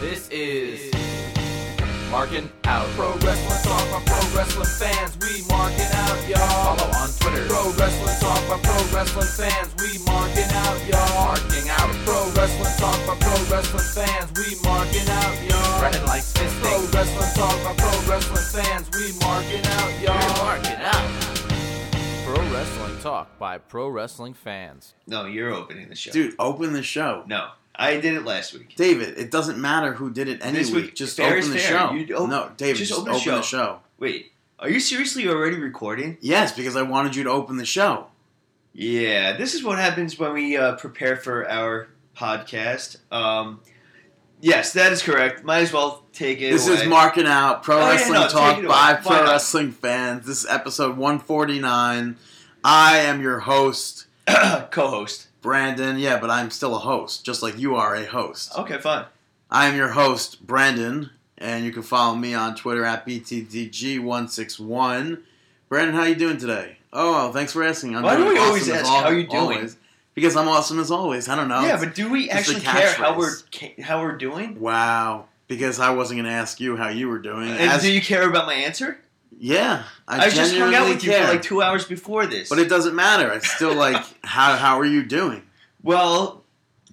This is Marking Out. Pro Wrestling Talk by Pro Wrestling fans. We marking out, y'all. Follow on Twitter. Pro Wrestling Talk by Pro Wrestling fans. We marking out, y'all. Marking out. Pro Wrestling Talk by Pro Wrestling fans. We marking out, y'all. Brennan likes fisting. Pro Wrestling Talk by Pro Wrestling fans. We marking out, y'all. We're marking out. Pro Wrestling Talk by Pro Wrestling fans. No, you're opening the show. Dude, open the show. No, I did it last week. David, it doesn't matter who did it any This week. week, Just fair open the fair. show. You no, David, just just, open the open the show. show. Wait, are you seriously already recording? Yes, because I wanted you to open the show. Yeah, this is what happens when we uh, prepare for our podcast. Um, yes, that is correct. Might as well take it. This away. is marking out Pro Oh, yeah, Wrestling no, Talk by Why Pro not? Wrestling fans. This is episode 149. I am your host, co-host. Brandon. Yeah, but I'm still a host, just like you are a host. Okay, fine. I am your host, Brandon, and you can follow me on Twitter at BTDG161. Brandon, how you doing today? Oh, thanks for asking. I'm Why do we always awesome as ask al- how you doing? always. Because I'm awesome as always. I don't know. yeah, but do we actually care how we're how we're doing? wow. Because I wasn't going to ask you how you were doing. And do you care about my answer? Yeah, I, I, just hung out with you for like two hours before this. But it doesn't matter. It's still like, how how are you doing? well,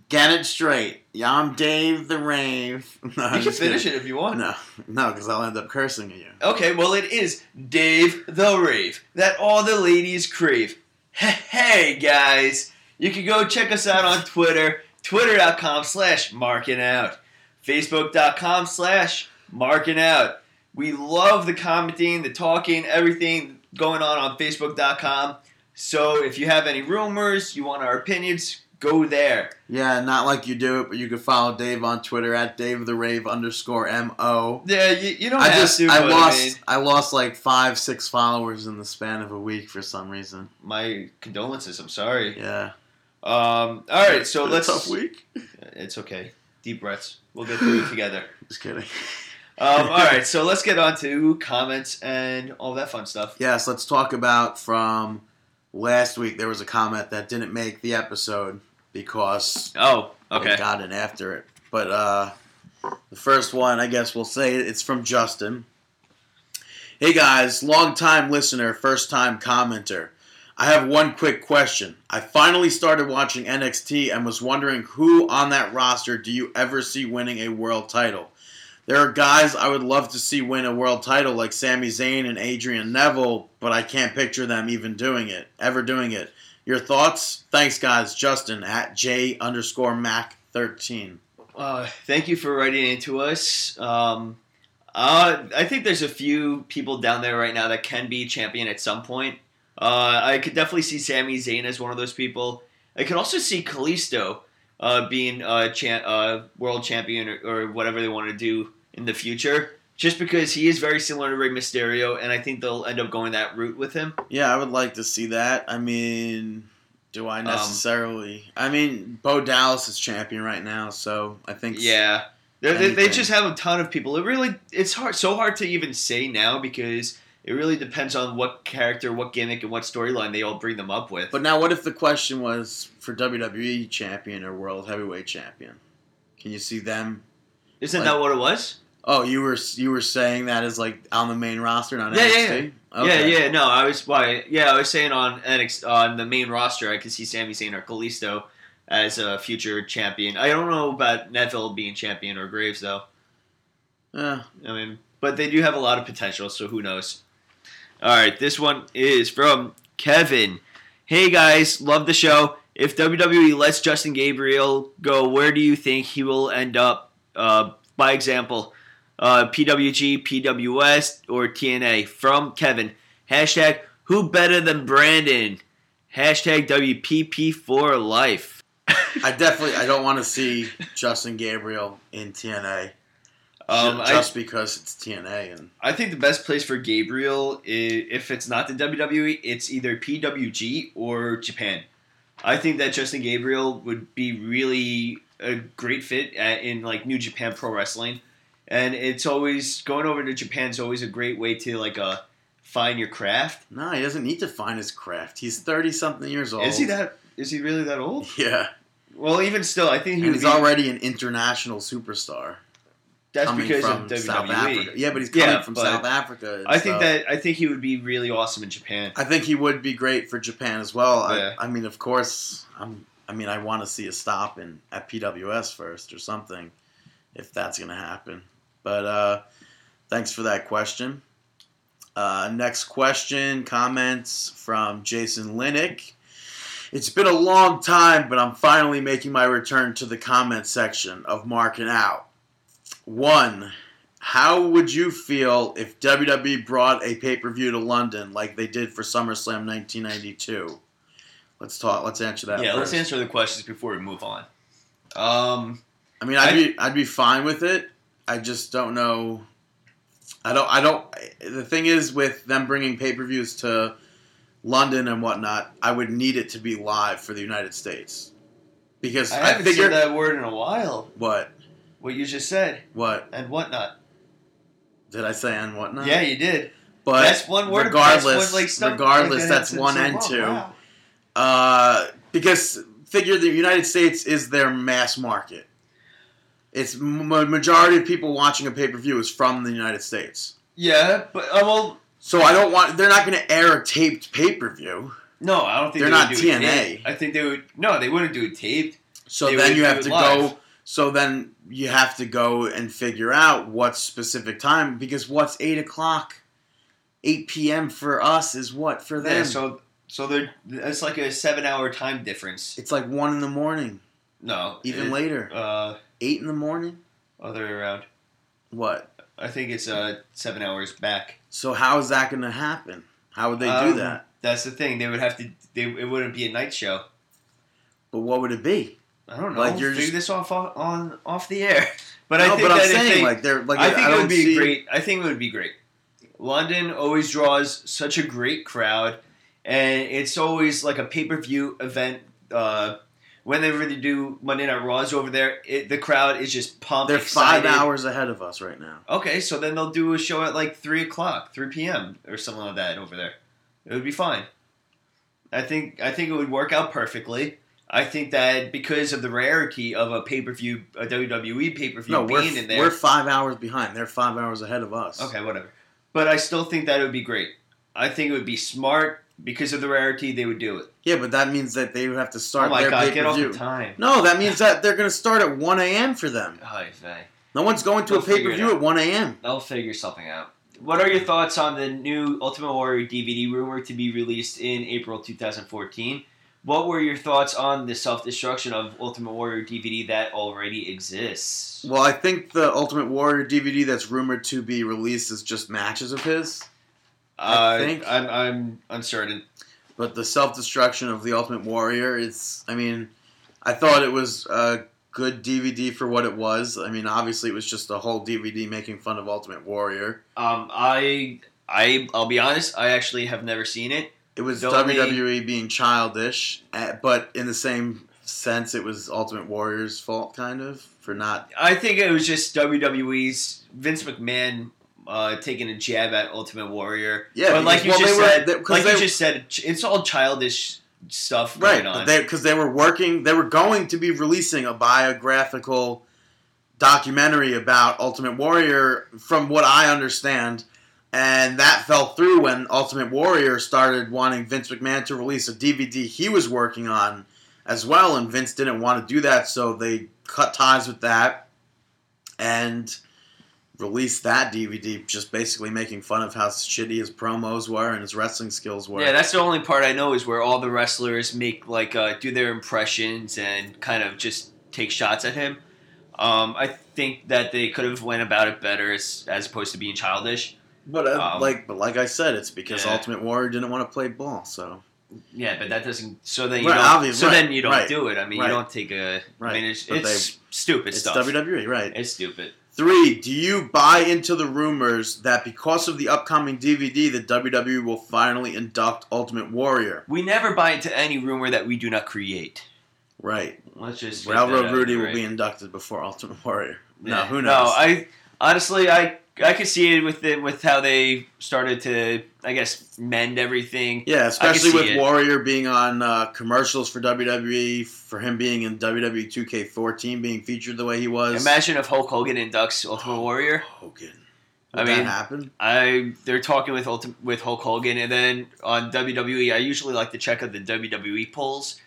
Get it straight. Yeah, I'm Dave the Rave. No, you I'm can finish kidding. it if you want. No, no, because I'll end up cursing at you. Okay, well, it is Dave the Rave that all the ladies crave. Hey, guys, you can go check us out on Twitter, twitter.com slash marking out, facebook.com slash marking out. We love the commenting, the talking, everything going on on facebook.com. So if you have any rumors, you want our opinions, go there. Yeah, not like you do it, but you can follow Dave on Twitter at Dave the Rave underscore mo. Yeah, you, you don't I have just to. I lost mean, I lost like five six followers in the span of a week for some reason. my condolences. I'm sorry. Yeah. Um, all right, so let's. tough week. It's okay. Deep breaths. We'll get through it together. Just kidding. Um, all right, so let's get on to comments and all that fun stuff. Yes, let's talk about from last week. There was a comment that didn't make the episode because Oh, they got in after it. But uh, the first one, I guess we'll say it, it's from Justin. Hey guys, long time listener, first time commenter. I have one quick question. I finally started watching NXT and was wondering who on that roster do you ever see winning a world title? There are guys I would love to see win a world title like Sami Zayn and Adrian Neville, but I can't picture them even doing it, ever doing it. Your thoughts? Thanks, guys. Justin at J underscore Mac thirteen. Uh, thank you for writing into us. Um, uh, I think there's a few people down there right now that can be champion at some point. Uh, I could definitely see Sami Zayn as one of those people. I could also see Kalisto uh, being a cha- uh, world champion or, or whatever they want to do in the future, just because he is very similar to Rey Mysterio, and I think they'll end up going that route with him. Yeah, I would like to see that. I mean, do Um, I necessarily? I mean, Bo Dallas is champion right now, so I think. Yeah, they they just have a ton of people. It really it's hard, so hard to even say now because it really depends on what character, what gimmick, and what storyline they all bring them up with. But now, what if the question was for WWE champion or world heavyweight champion? Can you see them? Isn't like- that what it was? Oh, you were you were saying that as like on the main roster, not Yeah, yeah, NXT. Okay. Yeah, yeah. No, I was why. Yeah, I was saying on NXT, on the main roster, I could see Sami Zayn or Kalisto as a future champion. I don't know about Neville being champion or Graves though. Yeah. I mean, but they do have a lot of potential, so who knows? All right, this one is from Kevin. Hey guys, love the show. If WWE lets Justin Gabriel go, where do you think he will end up? Uh, by example, uh, PWG, PWS, or TNA? From Kevin. Hashtag Who better than Brandon? Hashtag WPP for life. I definitely I don't want to see Justin Gabriel in TNA Um, I, just because it's TNA and I think the best place for Gabriel, is, if it's not the WWE, it's either PWG or Japan. I think that Justin Gabriel would be really a great fit at, in like New Japan Pro Wrestling, and it's always going over to Japan is always a great way to like uh find your craft. no, he doesn't need to find his craft. He's thirty something years old. Is he that? Is he really that old? Yeah, Well, even still, I think he he's be, already an international superstar. That's coming because from of WWE. South Africa. Yeah, but he's coming Yeah, from South Africa. and I think stuff. that I think he would be really awesome in Japan. I think he would be great for Japan as well. Yeah. I, I mean, of course, I'm. I mean, I want to see a stop in at PWS first or something, if that's gonna happen. But uh, thanks for that question. Uh, next question, comments from Jason Linick. It's been a long time, but I'm finally making my return to the comment section of Marking Out. One, how would you feel if WWE brought a pay per view to London like they did for SummerSlam 1992? Let's talk. Let's answer that. yeah, first. let's answer the questions before we move on. Um, I mean, I'd I- be I'd be fine with it. I just don't know. I don't. I don't. The thing is, with them bringing pay per views to London and whatnot, I would need it to be live for the United States because I I, haven't figure said that word in a while. what What you just said what and whatnot. did I say and whatnot? Yeah, you did. but that's one word. Regardless, that's one, like, stuff regardless, like that that's one so and long. two. Wow. Uh, because figure the United States is their mass market. It's m- majority of people watching a pay per view is from the United States. Yeah, but uh, well, So I don't want. They're not going to air a taped pay per view. no, I don't think They're they not do TNA. I think they would. No, they wouldn't do it taped. So They then you have to live. go. So then you have to go and figure out what specific time because what's eight o'clock, eight p.m. for us is what for them. Yeah, so so they're it's like a seven hour time difference. it's like one in the morning, No, even it- later, Uh, eight in the morning. other way around. What? I think it's uh seven hours back. So how is that going to happen? How would they Um, do that? That's the thing. They would have to. They, it wouldn't be a night show. But what would it be? I don't know. Like, you're figure just- this off on, on off the air. But I think but I'm that saying they, like they're like I think it would be see, great. I think it would be great. London always draws such a great crowd, and it's always like a pay per view event. Uh, whenever they do Monday Night Raws over there, it, the crowd is just pumped. They're five hours ahead of us right now. Okay, so then they'll do a show at like three o'clock, three p.m. or something like that over there. It would be fine. I think I think it would work out perfectly. I think that because of the rarity of a pay per view, a WWE pay per view No, we're, being in there. we're five hours behind. They're five hours ahead of us. Okay, whatever. But I still think that it would be great. I think it would be smart because of the rarity. They would do it. Yeah, but that means that they would have to start oh my their god, pay get off the time. No, that means that they're going to start at 1 a.m. for them. Oh, Faye. No one's going to They'll a pay per view at 1 a.m. They'll figure something out. What are your thoughts on the new Ultimate Warrior DVD rumor to be released in April 2014? What were your thoughts on the self destruction of Ultimate Warrior DVD that already exists? Well, I think the Ultimate Warrior DVD that's rumored to be released is just matches of his. I Uh, think- I'm, I'm uncertain. But the self destruction of the Ultimate Warrior, it's. I mean, I thought it was a good DVD for what it was. I mean, obviously, it was just a whole DVD making fun of Ultimate Warrior. Um, I, I, I'll be honest. I actually have never seen it. It was WWE being childish, eh, but in the same sense, it was Ultimate Warrior's fault, kind of, for not. I think it was just WWE's Vince McMahon uh, taking a jab at Ultimate Warrior. Yeah, but like you well, just they were- said, they- like you just said, it's all childish stuff Right, because they, were working, they were going to be releasing a biographical documentary about Ultimate Warrior, from what I understand, and that fell through when Ultimate Warrior started wanting Vince McMahon to release a DVD he was working on as well, and Vince didn't want to do that, so they cut ties with that and released that DVD, just basically making fun of how shitty his promos were and his wrestling skills were. yeah, that's the only part I know is where all the wrestlers make like uh, do their impressions and kind of just take shots at him. Um, I think that they could have went about it better as, as opposed to being childish. But uh, Um, like, but like I said, it's because yeah. Ultimate Warrior didn't want to play ball. So Yeah, but that doesn't. So then you Right, don't. obvious- so right, then you don't right, do it. I mean, you don't take a. I mean, it's, it's stupid it's stuff. WWE, right? It's stupid. Three. Do you buy into the rumors that because of the upcoming DVD, the WWE will finally induct Ultimate Warrior? We never buy into any rumor that we do not create. Right. Let's just Railroad Rudy will be inducted before Ultimate Warrior. No, who knows? No, I honestly, I I could see it with the, with how they started to, I guess, mend everything. Yeah, especially with it. Warrior being on uh, commercials for WWE, for him being in WWE 2K14, being featured the way he was. Imagine if Hulk Hogan inducts Ultimate Warrior. Hogan. I mean- that happen? I they're talking with Ulti- with Hulk Hogan, and then on WWE, I usually like to check out the WWE polls.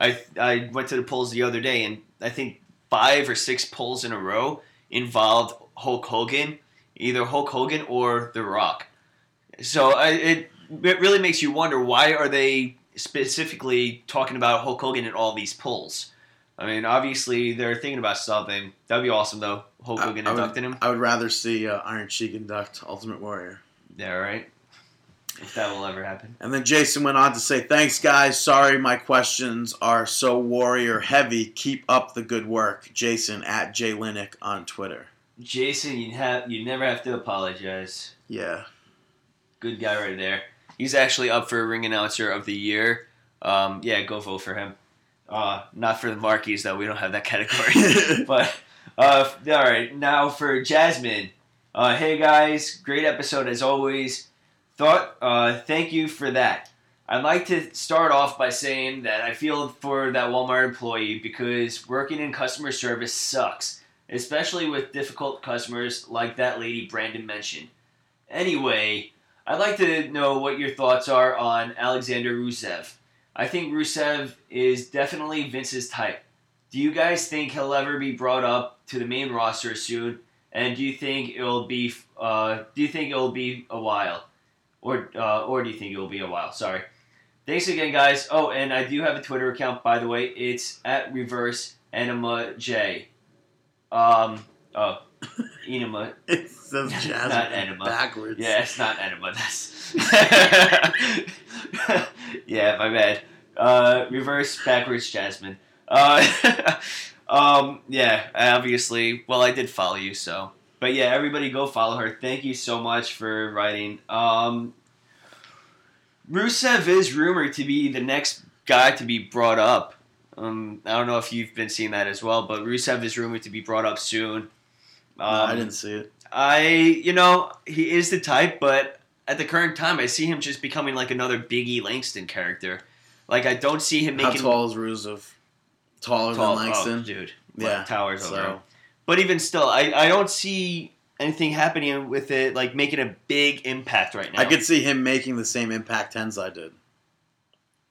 I I went to the polls the other day, and I think five or six polls in a row involved Hulk Hogan, either Hulk Hogan or The Rock. So I, it it really makes you wonder why are they specifically talking about Hulk Hogan in all these polls. I mean, obviously they're thinking about something. That'd be awesome though. Hulk I- Hogan I would- inducting him. I would rather see uh, Iron Sheik induct Ultimate Warrior. Yeah, right. If that will ever happen. And then Jason went on to say, Thanks, guys. Sorry my questions are so warrior heavy. Keep up the good work. Jason at JLinick on Twitter. Jason, you have you never have to apologize. Yeah. Good guy right there. He's actually up for ring announcer of the year. Um, yeah, go vote for him. Uh, not for the Marquis though. We don't have that category. but uh, all right, now for Jasmine. Uh, hey guys, great episode as always. Thought, uh, thank you for that. I'd like to start off by saying that I feel for that Walmart employee because working in customer service sucks, especially with difficult customers like that lady Brandon mentioned. Anyway, I'd like to know what your thoughts are on Alexander Rusev. I think Rusev is definitely Vince's type. Do you guys think he'll ever be brought up to the main roster soon? And do you think it'll be? Uh, do you think it'll be a while, or uh, or do you think it'll be a while? Sorry. Thanks again, guys. Oh, and I do have a Twitter account, by the way. It's at reverse enema j. Um. Oh, enema. It says Jasmine Not enema. backwards. Yeah, it's not enema. That's yeah, my bad. Uh, reverse backwards Jasmine. Uh, um, yeah, obviously. Well, I did follow you, so. But yeah, everybody go follow her. Thank you so much for writing. Um, Rusev is rumored to be the next guy to be brought up. Um, I don't know if you've been seeing that as well, but Rusev is rumored to be brought up soon. No, Um, I didn't see it. I, you know, he is the type, but at the current time, I see him just becoming like another Biggie Langston character. Like I don't see him making. How tall is Rusev? Taller tall- than Langston? oh, dude. yeah. like, towers over. him. But even still, I, I don't see anything happening with it, like making a big impact right now. I could see him making the same impact Tensai did.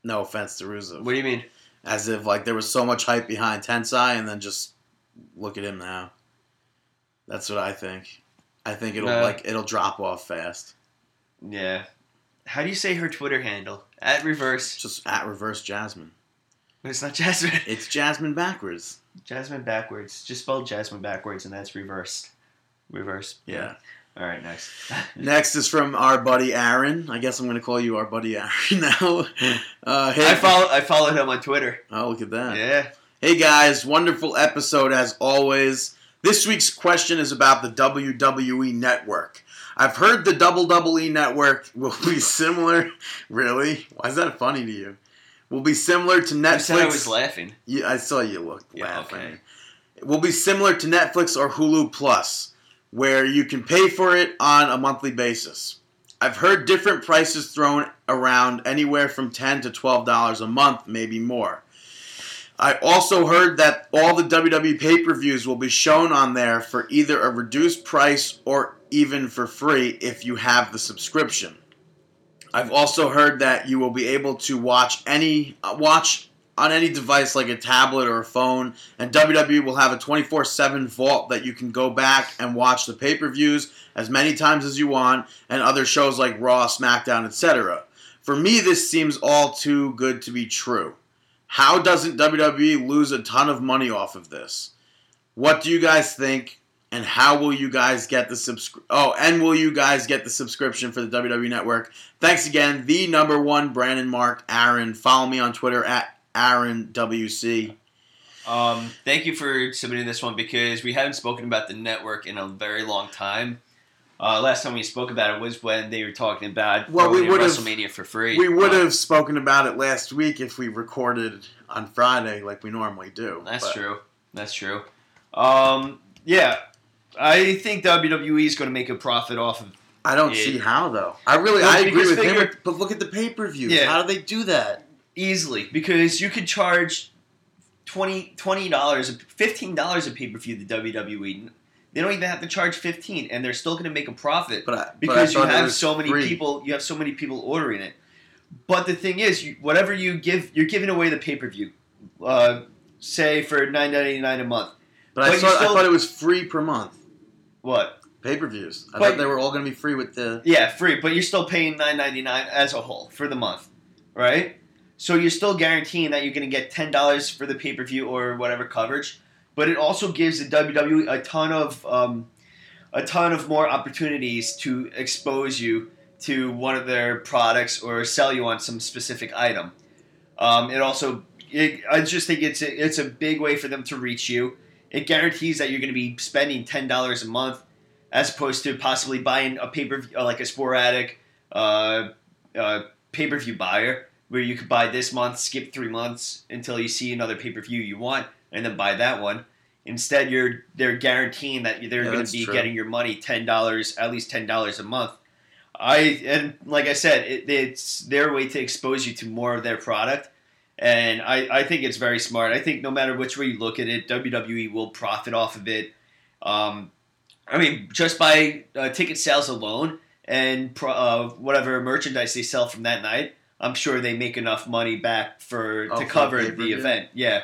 No offense to Rusev. What do you mean? As if like there was so much hype behind Tensai, and then just look at him now. That's what I think. I think it'll No. like it'll drop off fast. Yeah. How do you say her Twitter handle? At reverse. Just at reverse Jasmine. It's not Jasmine. It's Jasmine backwards. Jasmine backwards. Just spell Jasmine backwards, and that's reversed. Reverse. Yeah. All right. Next. Next is from our buddy Aaron. I guess I'm going to call you our buddy Aaron now. Uh, hey, I follow. I followed him on Twitter. Oh, look at that. Yeah. Hey guys, wonderful episode as always. This week's question is about the WWE Network. I've heard the Double Double E Network will be similar. Really? Why is that funny to you? Will be similar to I said I was laughing. Yeah, I saw you look Yeah, laughing. okay. Will be similar to Netflix or Hulu Plus, where you can pay for it on a monthly basis. I've heard different prices thrown around anywhere from ten to twelve dollars a month, maybe more. I also heard that all the WWE pay per views will be shown on there for either a reduced price or even for free if you have the subscription. I've also heard that you will be able to watch any uh, watch on any device like a tablet or a phone, and WWE will have a 24/7 vault that you can go back and watch the pay-per-views as many times as you want, and other shows like Raw, SmackDown, etc. For me, this seems all too good to be true. How doesn't WWE lose a ton of money off of this? What do you guys think? And how will you guys get the subscri- Oh, and will you guys get the subscription for the WWE Network? Thanks again. The number one Brandon Mark Aaron. Follow me on Twitter at Aaron WC. Um, thank you for submitting this one because we haven't spoken about the network in a very long time. Uh, last time we spoke about it was when they were talking about Well, we would've- WrestleMania for free. We would Uh, have spoken about it last week if we recorded on Friday like we normally do. That's but- true. That's true. Um, yeah. I think WWE is going to make a profit off of. I don't Yeah. see how though. I really, I agree with him. figure- But look at the pay per view. Yeah. How do they do that? Easily because you could charge 20 dollars, fifteen dollars a pay per view. The WWE, they don't even have to charge fifteen, and they're still going to make a profit But I, because but I you have so many free. people. You have so many people ordering it. But the thing is, you, whatever you give, you're giving away the pay per view. Uh, say for nine ninety nine a month. But, I, but you thought, still- I thought it was free per month. What? Pay per views. I But- thought they were all going to be free with the. Yeah, free, but you're still paying nine ninety nine as a whole for the month, right? So you're still guaranteeing that you're going to get ten dollars for the pay per view or whatever coverage, but it also gives the WWE a ton of um, a ton of more opportunities to expose you to one of their products or sell you on some specific item. Um, it also, it, I just think it's a, it's a big way for them to reach you. It guarantees that you're going to be spending ten dollars a month as opposed to possibly buying a pay per view like a sporadic uh, uh, pay per view buyer where you could buy this month, skip three months until you see another pay per view you want, and then buy that one. Instead, you're they're guaranteeing that they're Yeah, going to be true. getting your money ten dollars at least ten dollars a month. I and like I said, it, it's their way to expose you to more of their product. And I, I think it's very smart. I think no matter which way you look at it, WWE will profit off of it. Um, I mean, just by uh, ticket sales alone and pro, uh, whatever merchandise they sell from that night, I'm sure they make enough money back for Oh, to cover the event. Yeah,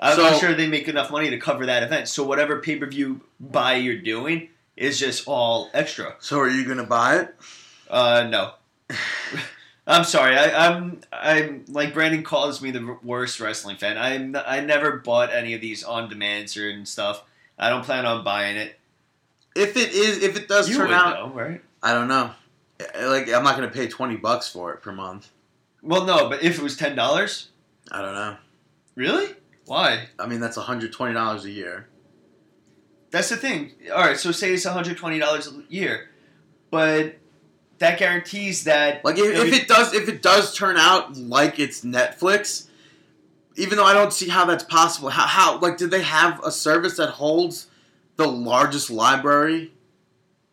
I'm, So- sure they make enough money to cover that event. So whatever pay per view buy you're doing is just all extra. So are you going to buy it? Uh, no. I'm sorry. I, I'm I'm like Brandon calls me the worst wrestling fan. I'm I never bought any of these on demands or and stuff. I don't plan on buying it. If it is, if it does you turn would out, know, right? I don't know. Like I'm not going to pay twenty bucks for it per month. Well, no, but if it was ten dollars, I don't know. really? Why? I mean, that's one hundred twenty dollars a year. That's the thing. All right, so say it's one hundred twenty dollars a year, but that guarantees that Like if, if it does, if it does turn out like it's Netflix, even though I don't see how that's possible. How, how like did they have a service that holds the largest library What do you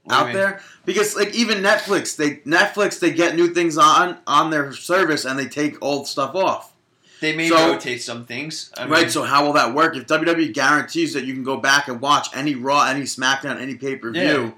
out there? Because like even Netflix, they Netflix they get new things on on their service and they take old stuff off. they may So- rotate some things. I right. mean, So how will that work? If WWE guarantees that you can go back and watch any Raw, any SmackDown, any pay per view. Yeah.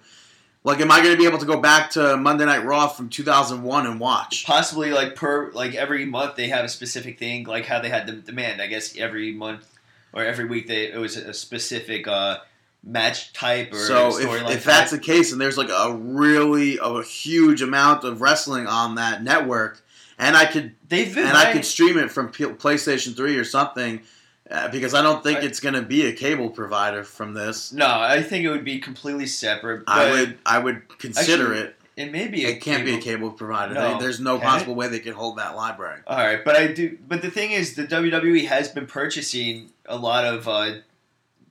Like, am I going to be able to go back to Monday Night Raw from 2001 and watch? possibly like per like every month they have a specific thing like how they had the demand i guess every month or every week they it was a specific uh match type or So if, if that's the case, and there's like a really a huge amount of wrestling on that network, and I could they've been and I could stream it from P- PlayStation Three or something, uh, because I don't think I- it's going to be a cable provider from this. no i think it would be completely separate I would I would consider Actually, it. it may be a It can't be a cable- cable provider. No. They- there's no Can possible way they could hold that library. all right but i do but the thing is the wwe has been purchasing a lot of uh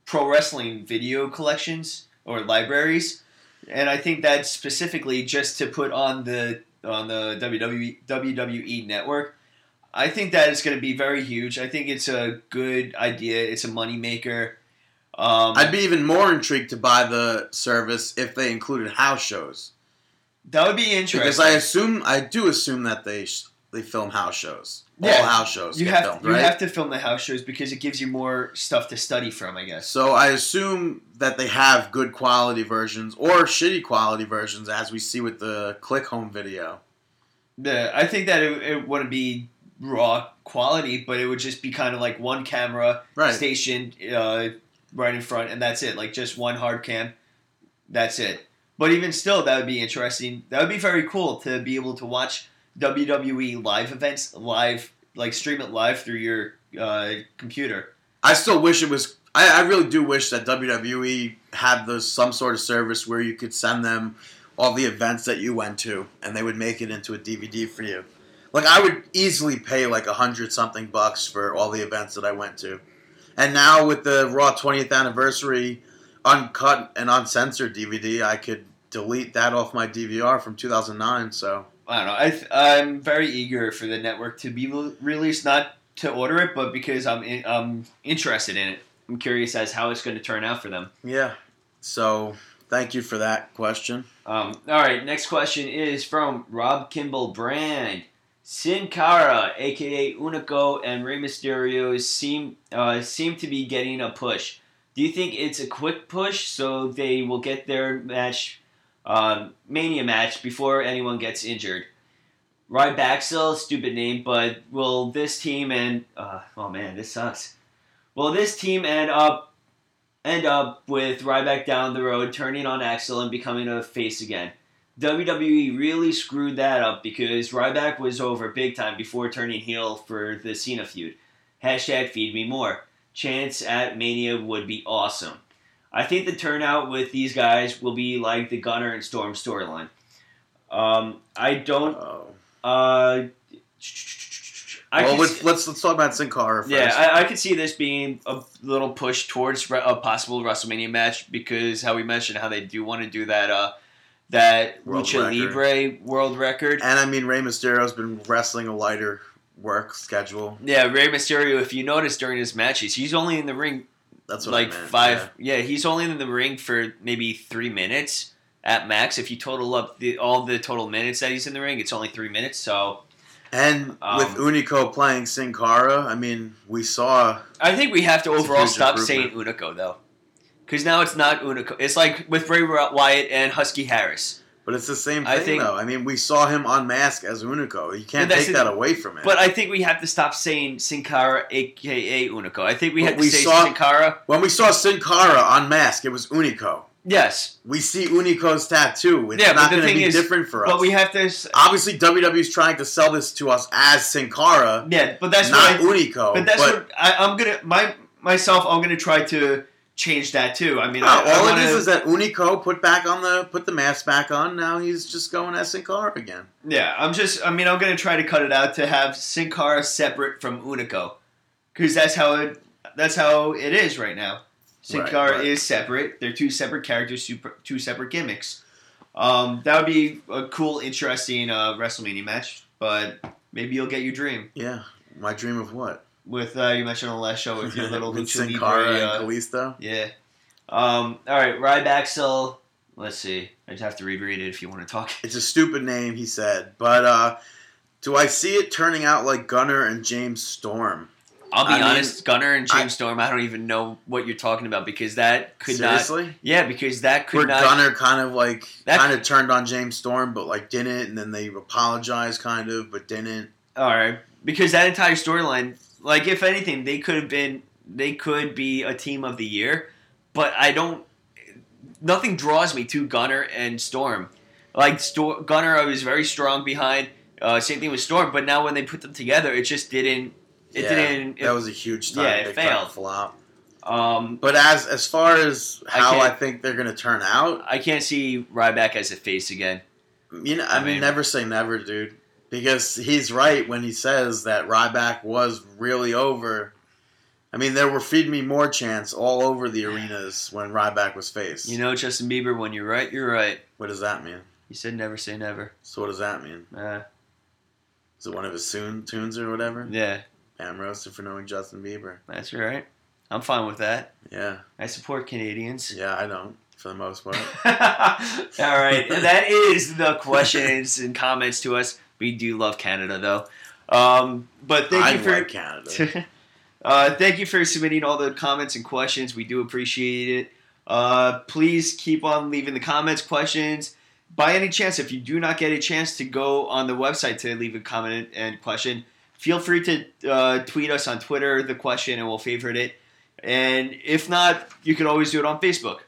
pro wrestling video collections or libraries and i think that's specifically just to put on the on the WWE, WWE network I think that is going to be very huge. I think it's a good idea. It's a moneymaker. Um, I'd be even more intrigued to buy the service if they included house shows, that would be interesting. because I assume I do assume that they sh- they film house shows. Yeah. All house shows you have filmed, you have to film the house shows because it gives you more stuff to study from. I guess. So I assume that they have good quality versions or shitty quality versions, as we see with the click home video. The, I think that it, it wouldn't be raw quality, but it would just be kind of like one camera Right. stationed uh, right in front, and that's it. Like just one hard cam. That's it. But even still, that would be interesting. That would be very cool to be able to watch WWE live events live, like stream it live through your uh, computer. I still wish it was. I, I really do wish that WWE had those some sort of service where you could send them all the events that you went to, and they would make it into a DVD for you. Like I would easily pay like a hundred something bucks for all the events that I went to, and now with the Raw 20th anniversary uncut and uncensored DVD, I could delete that off my DVR from 2009. So I don't know. I th- I'm very eager for the network to be re- released, not to order it, but because I'm in, I'm interested in it. I'm curious as how it's going to turn out for them. yeah, So thank you for that question. Um, all right, next question is from Rob Kimball Brand. Sin Cara, aka Hunico, and Rey Mysterio seem uh, seem to be getting a push. Do you think it's a quick push so they will get their match, um, Mania match, before anyone gets injured? Rybaxel, stupid name, but will this team and uh, oh man, this sucks. Will this team end up end up with Ryback down the road turning on Axel and becoming a face again? WWE really screwed that up because Ryback was over big time before turning heel for the Cena feud. Hashtag feed me more. Chance at Mania would be awesome. I think the turnout with these guys will be like the Gunner and Storm storyline. Um, I don't. Oh. Uh, I well, can let's, see- let's let's talk about Sin Cara first. yeah, I, I could see this being a little push towards a possible WrestleMania match because how we mentioned how they do want to do that uh that World Lucha record. Libre world record. and I mean Rey Mysterio's been wrestling a lighter work schedule. Yeah, Rey Mysterio. If you notice during his matches, he's only in the ring That's what like five. Yeah. he's only in the ring for maybe three minutes at max. If you total up the, all the total minutes that he's in the ring, it's only three minutes. So yeah. And with Um, Hunico playing Sin Cara, I mean we saw I think we have to overall stop saying. Hunico though, because now it's not Hunico. It's like with Bray Wyatt and Husky Harris. But it's the same I thing, think- though. I mean, we saw him unmask as Hunico. You can't take that away from him. But I think we have to stop saying Sin Cara, aka Hunico. I think we But have to we say saw- Sin Cara. when we saw Sin Cara unmask, it was Hunico. Yes, We see Hunico's tattoo. It's Yeah, not going to be is- different for us. but we have to. s- Obviously, WWE's trying to sell this to us as Sin Cara, Yeah, but that's not what. I, Hunico. but that's what I, I'm gonna. My myself, I'm gonna try to change that too. I mean, No, I, I all wanna, it is is that Hunico put back on the put the mask back on. Now he's just going as Sin Cara again. Yeah, I'm just. I mean, I'm gonna try to cut it out to have Sin Cara separate from Hunico, because that's how it. That's how it is right now. Sin Right, Cara right. is separate. They're two separate characters, super, two separate gimmicks. Um, that would be a cool, interesting uh, WrestleMania match. But maybe you'll get your dream Yeah, my dream of what? With uh, you mentioned on the last show with your little With Lucha Libre. Cara uh, Kalisto. yeah. Um, all right, Rybaxel. Let's see. I just have to reread it if you want to talk. It's a stupid name, he said. But uh, do I see it turning out like Gunner and James Storm? I'll be I mean, honest, Gunner and James I- Storm. I don't even know what you're talking about because that could not Seriously? not. Yeah, because that could Where not. Gunner kind of like That- kind of turned on James Storm, but like didn't, and then they apologized kind of, but didn't. All right, because that entire storyline, like if anything, they could have been. They could be a team of the year, but I don't. Nothing draws me to Gunner and Storm. Like Stor- Gunner, I was very strong behind. Uh, same thing with Storm, but now when they put them together, it just didn't. It yeah, didn't. It, that was a huge time. yeah, it failed. flop. um, But as as far as I how I, can't- think they're gonna turn out, I can't see Ryback as a face again. you know, I I, mean, mean- never say never, dude, because he's right when he says that Ryback was really over. I mean, there were feed me more chants all over the arenas when Ryback was faced. You know, Justin Bieber, when you're right, you're right. what does that mean? You said never say never. So what does that mean? Uh, Is it one of his soon tunes or whatever? yeah, Bam roasted for knowing Justin Bieber. that's right. I'm fine with that. Yeah, I support Canadians. yeah, I don't for the most part. All right, that is the questions and comments to us. We do love Canada, though. Um, but thank I you for Canada. uh, thank you for submitting all the comments and questions. We do appreciate it. Uh, please keep on leaving the comments, questions. By any chance, if you do not get a chance to go on the website to leave a comment and question, feel free to uh, tweet us on Twitter the question and we'll favorite it. And if not, you can always do it on Facebook.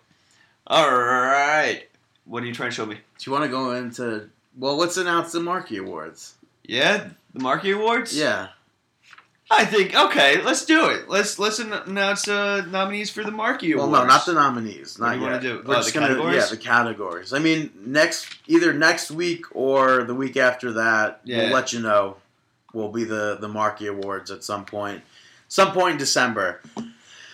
All right. What are you trying to show me? Do you want to go into? Well, let's announce the Marky Awards. Yeah, the Marky Awards. Yeah, I think okay. Let's do it. Let's let's announce uh, nominees for the Marky Awards. well, no, not the nominees. What do you yet. do? We're Oh, just the gonna, categories? Yeah, the categories. I mean, next either next week or the week after that, Yeah. we'll let you know. Will be the the Marky Awards at some point, some point in December.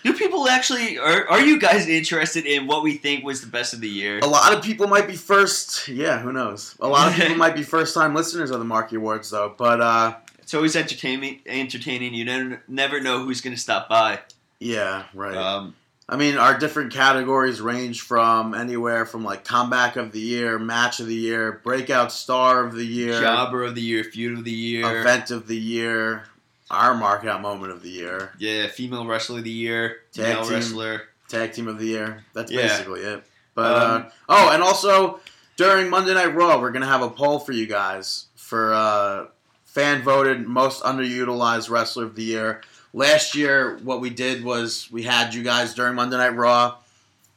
Do people actually are? Are you guys interested in what we think was the best of the year? A lot of people might be first. Yeah, who knows? A lot of people might be first time listeners of the Marky Awards, though. But uh, It's always entertaining. Entertaining. You never never know who's going to stop by. yeah, right. Um, I mean, our different categories range from anywhere from like comeback of the year, match of the year, breakout star of the year, Jobber of the year, feud of the year. event of the year, our markout moment of the year, Yeah, female wrestler of the year, Tag male team. wrestler. tag team of the year. That's Yeah. basically it. But Um, uh, oh, and also during Monday Night Raw, we're gonna have a poll for you guys for uh, fan voted most underutilized wrestler of the year. Last year, what we did was we had you guys during Monday Night Raw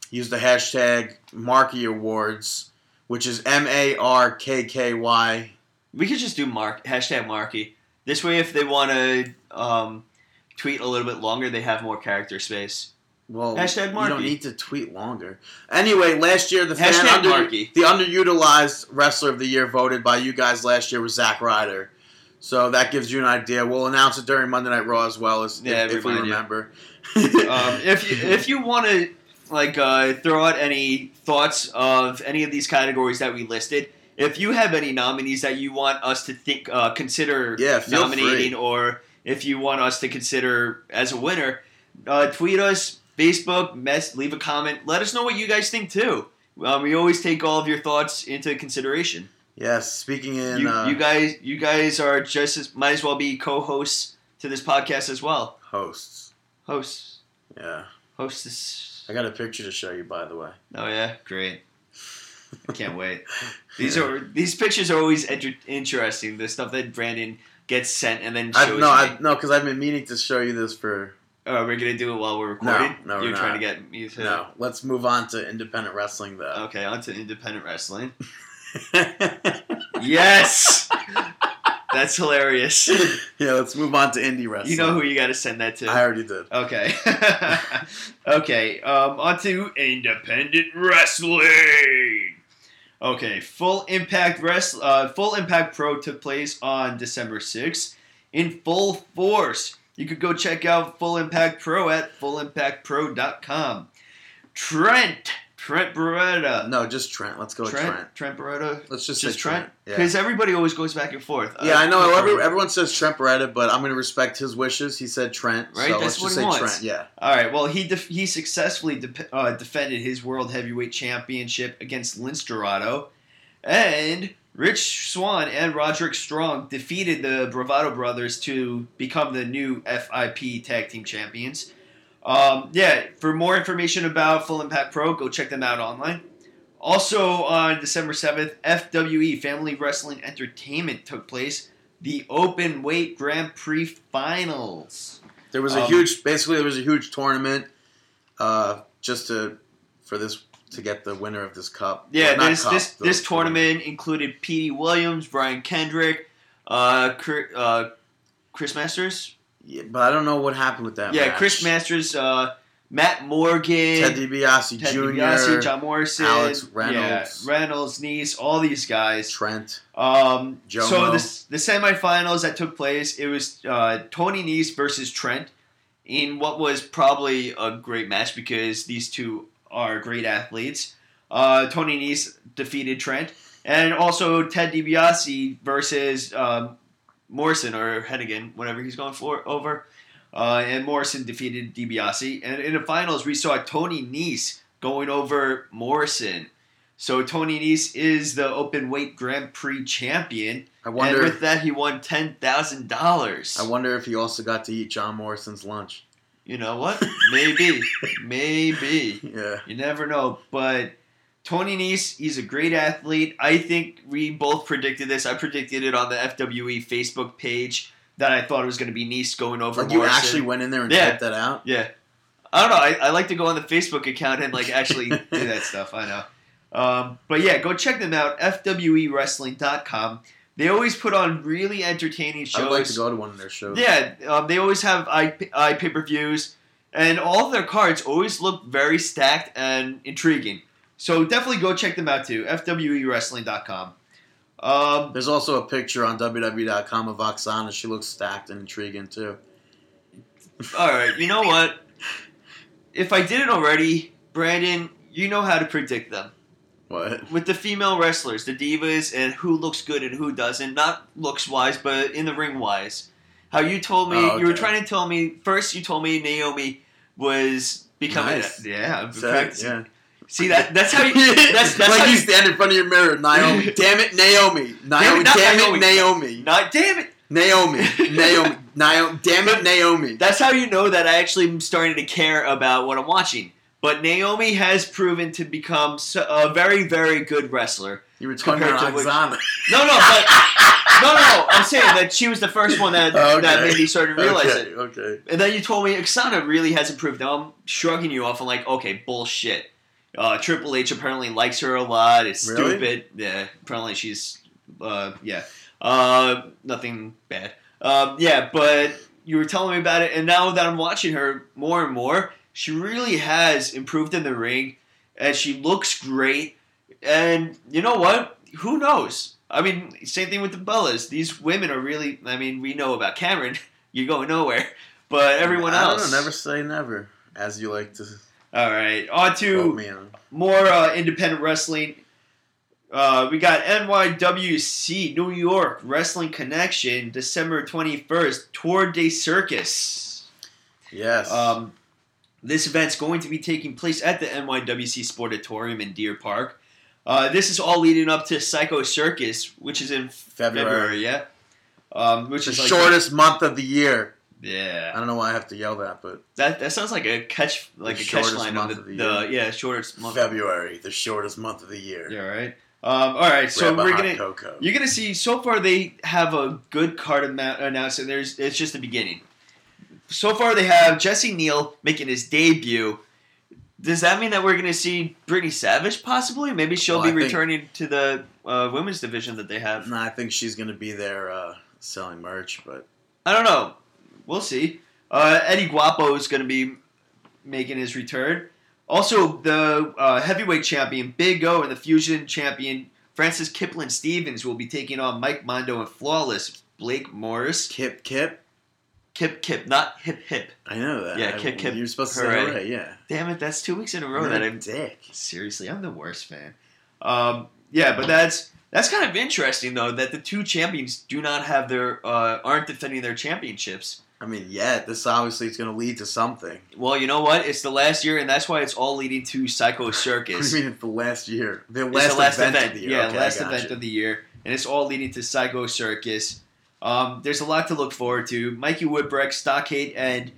use the hashtag Marky Awards, which is M A R K K Y. We could just do mark hashtag Marky. This way, if they want to um, tweet a little bit longer, they have more character space. Well, Hashtag you don't need to tweet longer. Anyway, last year the fan Hashtag under, Marky. the underutilized wrestler of the year voted by you guys last year was Zack Ryder. So that gives you an idea. We'll announce it during Monday Night Raw as well as Yeah, if, if we remember. um, if you if you want to like uh, throw out any thoughts of any of these categories that we listed, if you have any nominees that you want us to think uh, consider Yeah, nominating, free. or if you want us to consider as a winner, uh, tweet us, Facebook, mess, leave a comment. Let us know what you guys think too. Um, we always take all of your thoughts into consideration. yes, speaking in You, uh, you guys, you guys are just as might as well be co-hosts to this podcast as well. hosts. Hosts, Yeah, hostess. I got a picture to show you, by the way. Oh yeah, great. I can't wait. These are these pictures are always inter- interesting. The stuff that Brandon gets sent and then I, shows no, me. I, no, because I've been meaning to show you this for. oh, we're gonna do it while we're recording. no, we're You're trying not. to get me to. No, let's move on to independent wrestling though. Okay, on to independent wrestling. Yes, that's hilarious. yeah, let's move on to indie wrestling. You know who you got to send that to. I already did. Okay. okay. Um, on to independent wrestling. Okay. Full Impact Wrest- uh, Full Impact Pro took place on December 6th in full force. You could go check out Full Impact Pro at fullimpactpro.com. Trent. Trent Beretta. No, just Trent. Let's go with Trent. Trent. Trent Beretta. Let's just, Just say Trent. Trent. Yeah. Because everybody always goes back and forth. Yeah, Uh, I know. Every, everyone says Trent Beretta, but I'm going to respect his wishes. He said Trent, Right, so that's let's what just he say wants. Trent. Yeah, All right. Well, he def- he successfully de- uh, defended his world heavyweight championship against Lince Dorado, and Rich Swann and Roderick Strong defeated the Bravado brothers to become the new FIP tag team champions. Um, yeah. For more information about Full Impact Pro, go check them out online. Also on December seventh, FWE Family Wrestling Entertainment took place. The open weight Grand Prix finals. there was a Um, huge. Basically, there was a huge tournament, uh, just to for this to get the winner of this cup. Yeah, Well, this cup, this this tournament included Petey Williams, Brian Kendrick, uh, uh, Chris Masters. Yeah, but I don't know what happened with that. yeah, match. Chris Masters, uh, Matt Morgan, Ted DiBiase Ted Jr., DiBiase, John Morrison, Alex Reynolds. yeah, Reynolds, Nice, all these guys. Trent. Um, Jomo. so the the semifinals that took place, it was uh, Tony Nese versus Trent in what was probably a great match because these two are great athletes. Uh, Tony Nese defeated Trent, and also Ted DiBiase versus um, Morrison or Hennigan, whatever he's going for over. Uh, and Morrison defeated DiBiase, and in the finals we saw Tony Nese going over Morrison. So Tony Nese is the open weight Grand Prix champion, I and wonder. with that he won ten thousand dollars. I wonder if he also got to eat John Morrison's lunch. You know what? Maybe, maybe. Yeah. You never know. But Tony Nese, he's a great athlete. I think we both predicted this. I predicted it on the FWE Facebook page that I thought it was going to be Nese going over Like you Morrison. actually went in there and Yeah. typed that out. Yeah. I don't know. I, I like to go on the Facebook account and like actually do that stuff. I know. Um, but yeah, go check them out. FWEWrestling.com. They always put on really entertaining shows. I would like to go to one of their shows. Yeah, um, they always have i i pay per views, and all of their cards always look very stacked and intriguing. So definitely go check them out too. FWEWrestling.com. Um, There's also a picture on WWE.com of Aksana. She looks stacked and intriguing too. all right, you know what? If I didn't already, Brandon, you know how to predict them. What? with the female wrestlers, the divas, and who looks good and who doesn't. Not looks wise, but in the ring wise. How you told me Oh, you were trying to tell me first. You told me Naomi was becoming. Nice. Yeah, I'm So, practicing. yeah. See that? That's how you. That's, that's like how you you. stand in front of your mirror, Naomi. damn it, Naomi. Naomi. Damn Naomi. it, Naomi. Not damn it. Naomi. Naomi. Naomi. Damn it, Naomi. That's how you know that I actually am starting to care about what I'm watching. But Naomi has proven to become so- a very, very good wrestler. You were talking about Aksana. No, no, but no, no. I'm saying that she was the first one that that made me start to realize okay, it. Okay. And then you told me Aksana really has improved. Now I'm shrugging you off and like, okay, bullshit. Uh, Triple H apparently likes her a lot. It's Really? stupid. Yeah, apparently she's, uh, yeah, uh, nothing bad. Um, yeah, but you were telling me about it, and now that I'm watching her more and more, she really has improved in the ring, and she looks great. And you know what? Who knows? I mean, same thing with the Bellas. These women are really. I mean, we know about Cameron. You're going nowhere. But everyone I else. don't know, never say never, as you like to All right, on to on. more uh, independent wrestling. Uh, we got NYWC New York Wrestling Connection, December twenty first, Tour de Circus. Yes. Um, this event's going to be taking place at the NYWC Sportatorium in Deer Park. Uh, this is all leading up to Psycho Circus, which is in February. February, yeah. Um, which the is like shortest month of the year. I don't know why I have to yell that, but That that sounds like a catch, like The a catch shortest line month of of the, the the yeah shortest month. February, the shortest month of the year. Yeah, right. Um, all right, so Grab we're gonna cocoa. you're gonna see. So far, they have a good card amount announced, and there's it's just the beginning. So far, they have Jesse Neal making his debut. Does that mean that we're gonna see Brittany Savage possibly? Maybe she'll Well, be think- returning to the uh, women's division that they have. No, I think she's gonna be there uh, selling merch, but I don't know. We'll see. Uh, Eddie Guapo is going to be making his return. Also, the uh, heavyweight champion Big O and the fusion champion Francis Kipling Stevens will be taking on Mike Mondo and Flawless Blake Morris. Kip Kip. Kip Kip, not Hip Hip. I know that. Yeah, I- Kip Kip You're supposed to say it right. Yeah. Damn it, that's two weeks in a row You're that I'm dick. seriously. I'm the worst fan. Um, yeah, but that's that's kind of interesting though that the two champions do not have their uh, aren't defending their championships. I mean, yeah, this obviously is going to lead to something. Well, you know what? It's the last year, and that's why it's all leading to Psycho What Circus. do you mean it's the last year? The last, the last event, event, of the year. yeah, okay, last event you. of the year, and it's all leading to Psycho Circus. Um, there's a lot to look forward to. Mikey Woodbreck, Stockade, and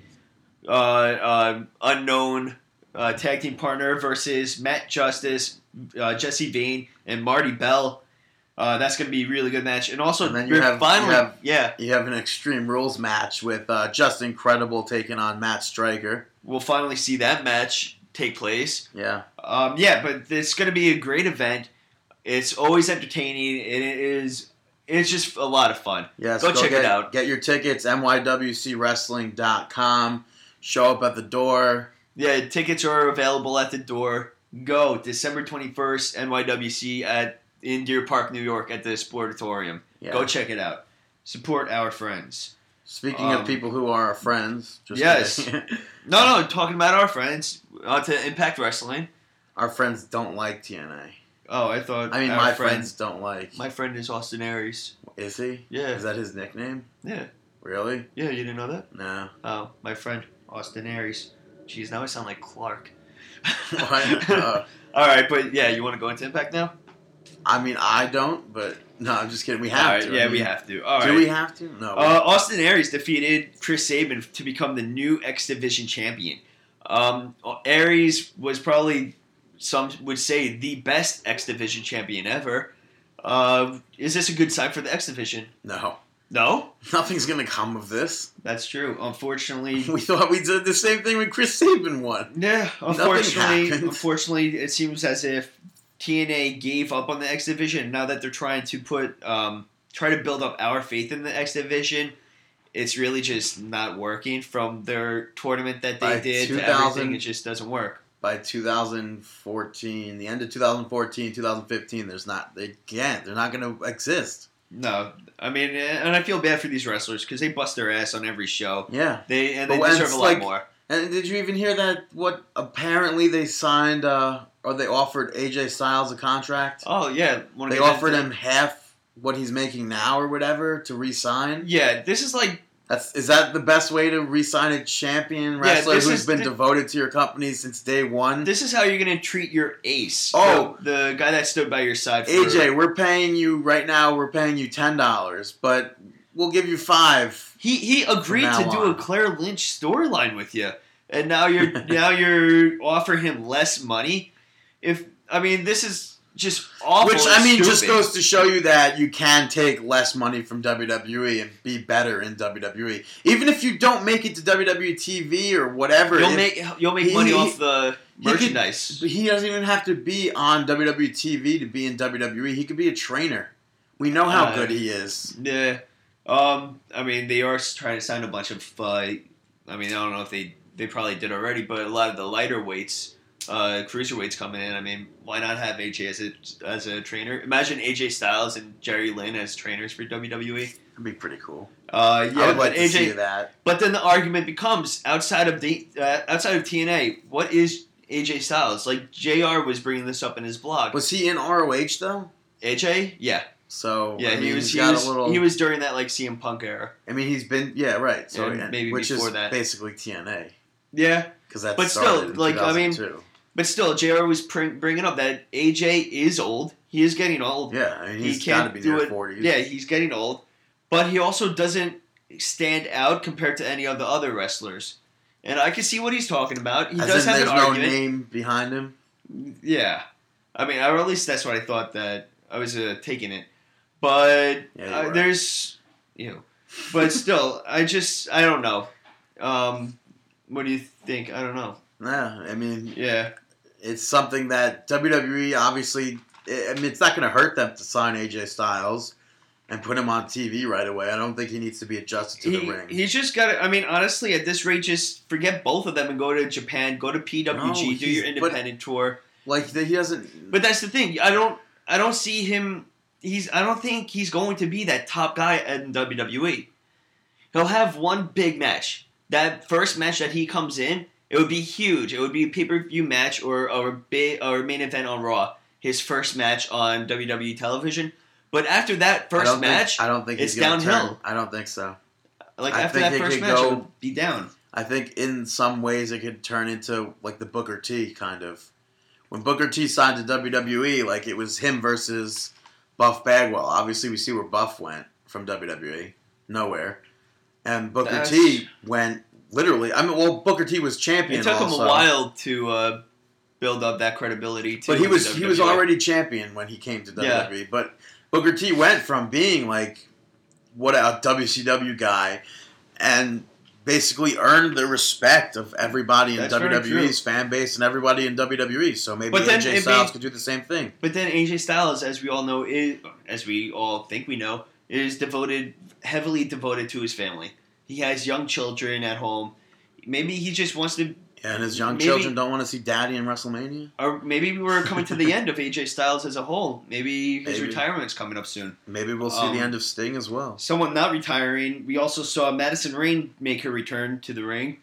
uh, uh, unknown uh, tag team partner versus Matt Justice, uh, Jesse Vane, and Marty Bell. Uh, that's going to be a really good match. And also, And then you have- you finally, have- yeah, You have an Extreme Rules match with uh, Just Incredible taking on Matt Striker. we'll finally see that match take place. Yeah. Um, yeah, but it's going to be a great event. It's always entertaining, and it is. It's just a lot of fun. Yes, Go check it out. Get your tickets, nywcwrestling.com. Show up at the door. Yeah, tickets are available at the door. Go December twenty first, NYWC at in Deer Park, New York, at the Sportatorium. Yeah. Go check it out. Support our friends. Speaking Um, of people who are our friends, just Yes. No, no, talking about our friends. On to Impact Wrestling. our friends don't like TNA. Oh, I thought. I mean, my friend- friends don't like. My friend is Austin Aries. Is he? Yeah, Is that his nickname? yeah, Really? yeah. You didn't know that? No. Oh, my friend Austin Aries. Jeez, now I sound like Clark. Uh, All right, but yeah, you want to go into Impact now? I mean, I don't, but no, I'm just kidding. We have right, to. yeah, I we have to. All do right. we have to? No. Uh, Austin Aries defeated Chris Sabin to become the new X Division champion. Um, Aries was probably some would say the best X Division champion ever. Uh, is this a good sign for the X Division? no. No, Nothing's gonna come of this. that's true. Unfortunately, We thought we did the same thing when Chris Sabin won. yeah. Unfortunately, unfortunately, it seems as if TNA gave up on the X Division. Now that they're trying to put um, try to build up our faith in the X Division, it's really just not working. From their tournament that they By did to 2000 everything, it just doesn't work. By 2014, the end of 2014, 2015, there's not. They can't. They're not gonna exist. No, I mean, and I feel bad for these wrestlers because they bust their ass on every show. Yeah. They and they when deserve a lot like- more. And did you even hear that? What apparently they signed, uh, or they offered AJ Styles a contract. Oh yeah, They offered him half what he's making now, or whatever, to re-sign. Yeah, this is like That's is that the best way to re-sign a champion wrestler this who's is been the- devoted to your company since day one? This is how you're gonna treat your ace. Oh. the, the guy that stood by your side. For, AJ, we're paying you right now. We're paying you ten dollars, but we'll give you five. he he agreed to do a. Claire Lynch storyline with you, and now you're now you're offering him less money. If I mean, this is just awful. Which I mean, just goes to show you that you can take less money from WWE and be better in WWE, even if you don't make it to WWE TV or whatever. You'll make you'll make he- money off the he could- merchandise. He doesn't even have to be on WWE TV to be in WWE. He could be a trainer. We know how Uh, good he is. Yeah. Um. I mean, they are trying to sign a bunch of. Uh, I mean, I don't know if they they probably did already, but a lot of the lighter weights, uh, cruiserweights coming in. I mean, why not have AJ as a as a trainer? Imagine AJ Styles and Jerry Lynn as trainers for WWE. That'd be pretty cool. Uh, yeah, I would but like AJ. that. But then the argument becomes outside of the uh, outside of TNA, what is AJ Styles? Like JR was bringing this up in his blog. Was he in ROH though? AJ? Yeah, So yeah. I he was. He got was, a little. he was during that like CM Punk era. I mean, he's been yeah right. So And maybe which before is that. basically TNA Yeah, because that. But still, like, I mean, 2002. But still, JR was pr- bringing up that AJ is old. He is getting old. yeah, I mean, he he's got to be do near it. forties. Yeah, he's getting old. But he also doesn't stand out compared to any of the other wrestlers. And I can see what he's talking about. He As does have there's an no argument. name behind him. Yeah. I mean, or at least that's what I thought that I was uh, taking it. But Yeah, uh, there's, you know, but still, I just, I don't know. Um, what do you think? I don't know. Yeah, I mean, Yeah. It's something that WWE obviously. I mean, it's not going to hurt them to sign AJ Styles and put him on TV right away. I don't think he needs to be adjusted to he, the ring. He's just got to. I mean, honestly, at this rate, just forget both of them and go to Japan. Go to PWG. No, do your independent tour. like that, he doesn't. But that's the thing. I don't. I don't see him. He's. I don't think he's going to be that top guy in WWE. He'll have one big match. That first match that he comes in, it would be huge. It would be a pay per view match or or big or main event on Raw. His first match on WWE television. But after that I first don't match, Think, I don't think it's downhill. Turn. I don't think so. like I after that first match, go- it would be down. I think in some ways it could turn into like the Booker T kind of. When Booker T signed to WWE, like it was him versus Buff Bagwell. Obviously, we see where Buff went from WWE, nowhere, and Booker That's- T went literally. I mean, well, Booker T was champion. It took him a while to uh, build up that credibility. Too but he was he was already champion when he came to Yeah. WWE. But Booker T went from being like what a WCW guy, and basically earned the respect of everybody in That's WWE's fan base and everybody in WWE. So maybe But then AJ Styles could do the same thing. But then AJ Styles, as we all know, is as we all think we know, is devoted, heavily devoted to his family. He has young children at home. Maybe he just wants to, And his young Maybe- children don't want to see Daddy in WrestleMania. or maybe we're coming to the end of AJ Styles as a whole. Maybe his Maybe. retirement's coming up soon. Maybe we'll see Um, the end of Sting as well. Someone not retiring. We also saw Madison Rayne make her return to the ring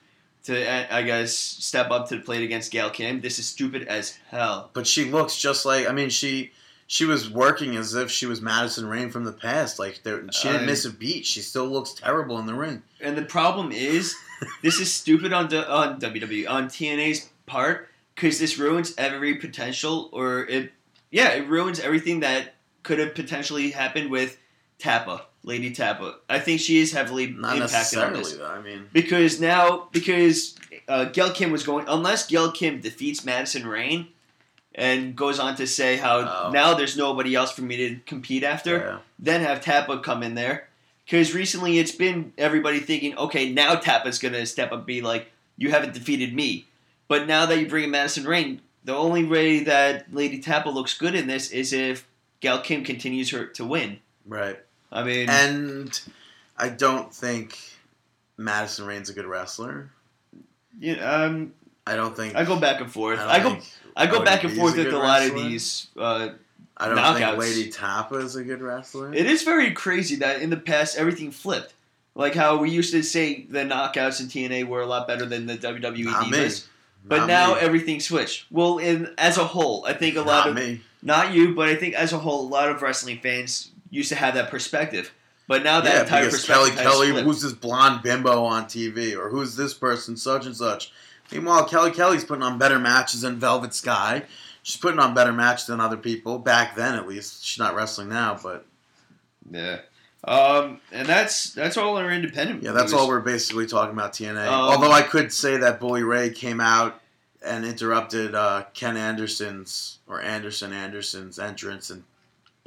to, I guess, step up to the plate against Gail Kim. This is stupid as hell. But she looks just like I mean she she was working as if she was Madison Rayne from the past. Like there, she didn't I- miss a beat. She still looks terrible in the ring. And the problem is, this is stupid on on WWE on TNA's part because this ruins every potential, or it, yeah, it ruins everything that could have potentially happened with Tapa, Lei'D Tapa. I think she is heavily Not impacted on this though. I mean, because now because uh, Gail Kim was going unless Gail Kim defeats Madison Rayne. And goes on to say how Oh. now there's nobody else for me to compete after yeah. then have Tapa come in there. Because recently it's been everybody thinking, okay, now Tapa's going to step up and be like, you haven't defeated me. But now that you bring in Madison Rayne, the only way that Lei'D Tapa looks good in this is if Gail Kim continues her to win. right. I mean, And I don't think Madison Rayne's a good wrestler. know, um, I don't think I go back and forth. don't I, go think I go Cody back and forth with a lot of these. Uh, I don't knockouts. think Lei'D Tapa is a good wrestler. it is very crazy that in the past everything flipped. Like how we used to say the knockouts in TNA were a lot better than the WWE Not divas. But Not now me. everything switched. Well, in as a whole, I think a lot Not of me. not you, but I think as a whole, a lot of wrestling fans used to have that perspective. But now that yeah, entire because Kelly Kelly, flipped. who's this blonde bimbo on TV, or who's this person, such and such. Meanwhile, Kelly Kelly's putting on better matches than Velvet Sky. She's putting on better matches than other people back then, at least. She's not wrestling now, but Yeah. Um, and that's that's all our independent. yeah, that's movies. all we're basically talking about TNA. Um, Although I could say that Bully Ray came out and interrupted uh, Ken Anderson's or Anderson Anderson's entrance and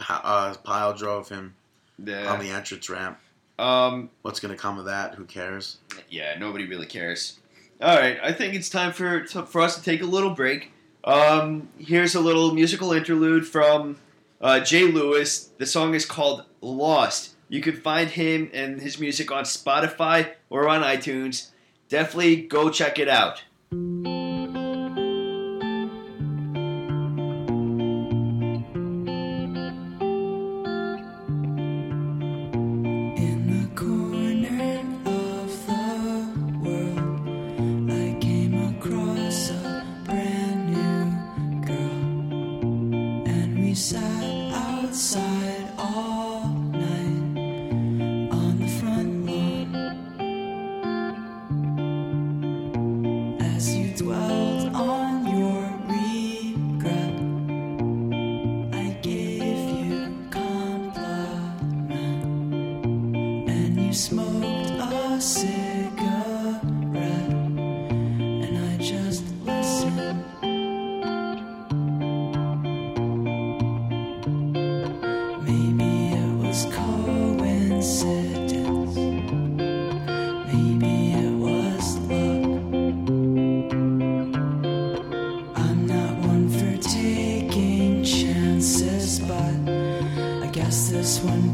uh, pile drove him Yeah. on the entrance ramp. um. What's going to come of that? Who cares? Yeah. Nobody really cares. All right. I think it's time for for us to take a little break. Um. Here's a little musical interlude from uh, Jay Lewis. The song is called "Lost." You can find him and his music on Spotify or on iTunes. Definitely go check it out. Taking chances, but I guess this one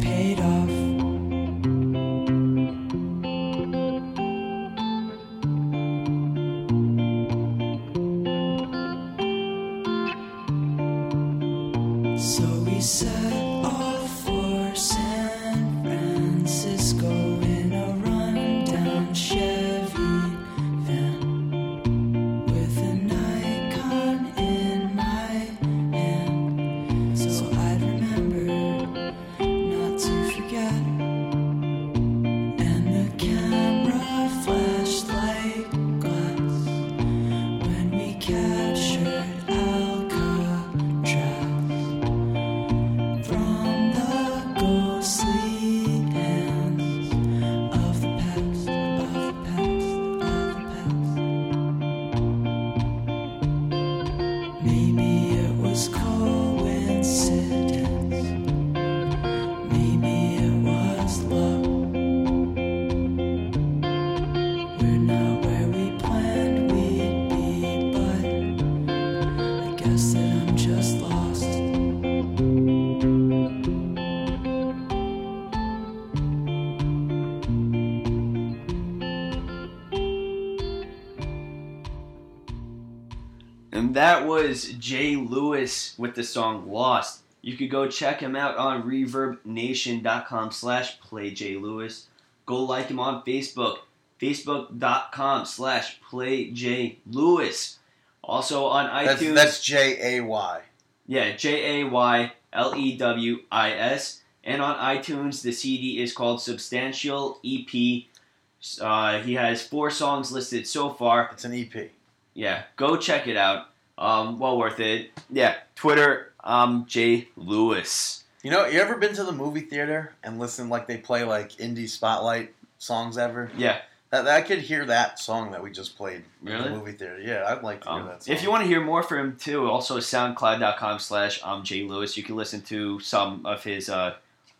was Jay Lewis with the song Lost. You could go check him out on reverbnation.com slash playjlewis. Go like him on Facebook, facebook.com slash playjlewis. Also on iTunes. that's J A Y. Yeah, J A Y L E W I S. And on iTunes, the CD is called Substantial EP. Uh, he has four songs listed so far. It's an EP. Yeah, go check it out. Um, well worth it. Yeah, Twitter, um, Jay Lewis. You know, you ever been to the movie theater and listen like they play like indie spotlight songs ever? Yeah. That, I could hear that song that we just played in the movie theater. Yeah, I'd like to hear Um, that song. if you want to hear more from him too, also soundcloud.com slash um Jay Lewis. You can listen to some of his uh,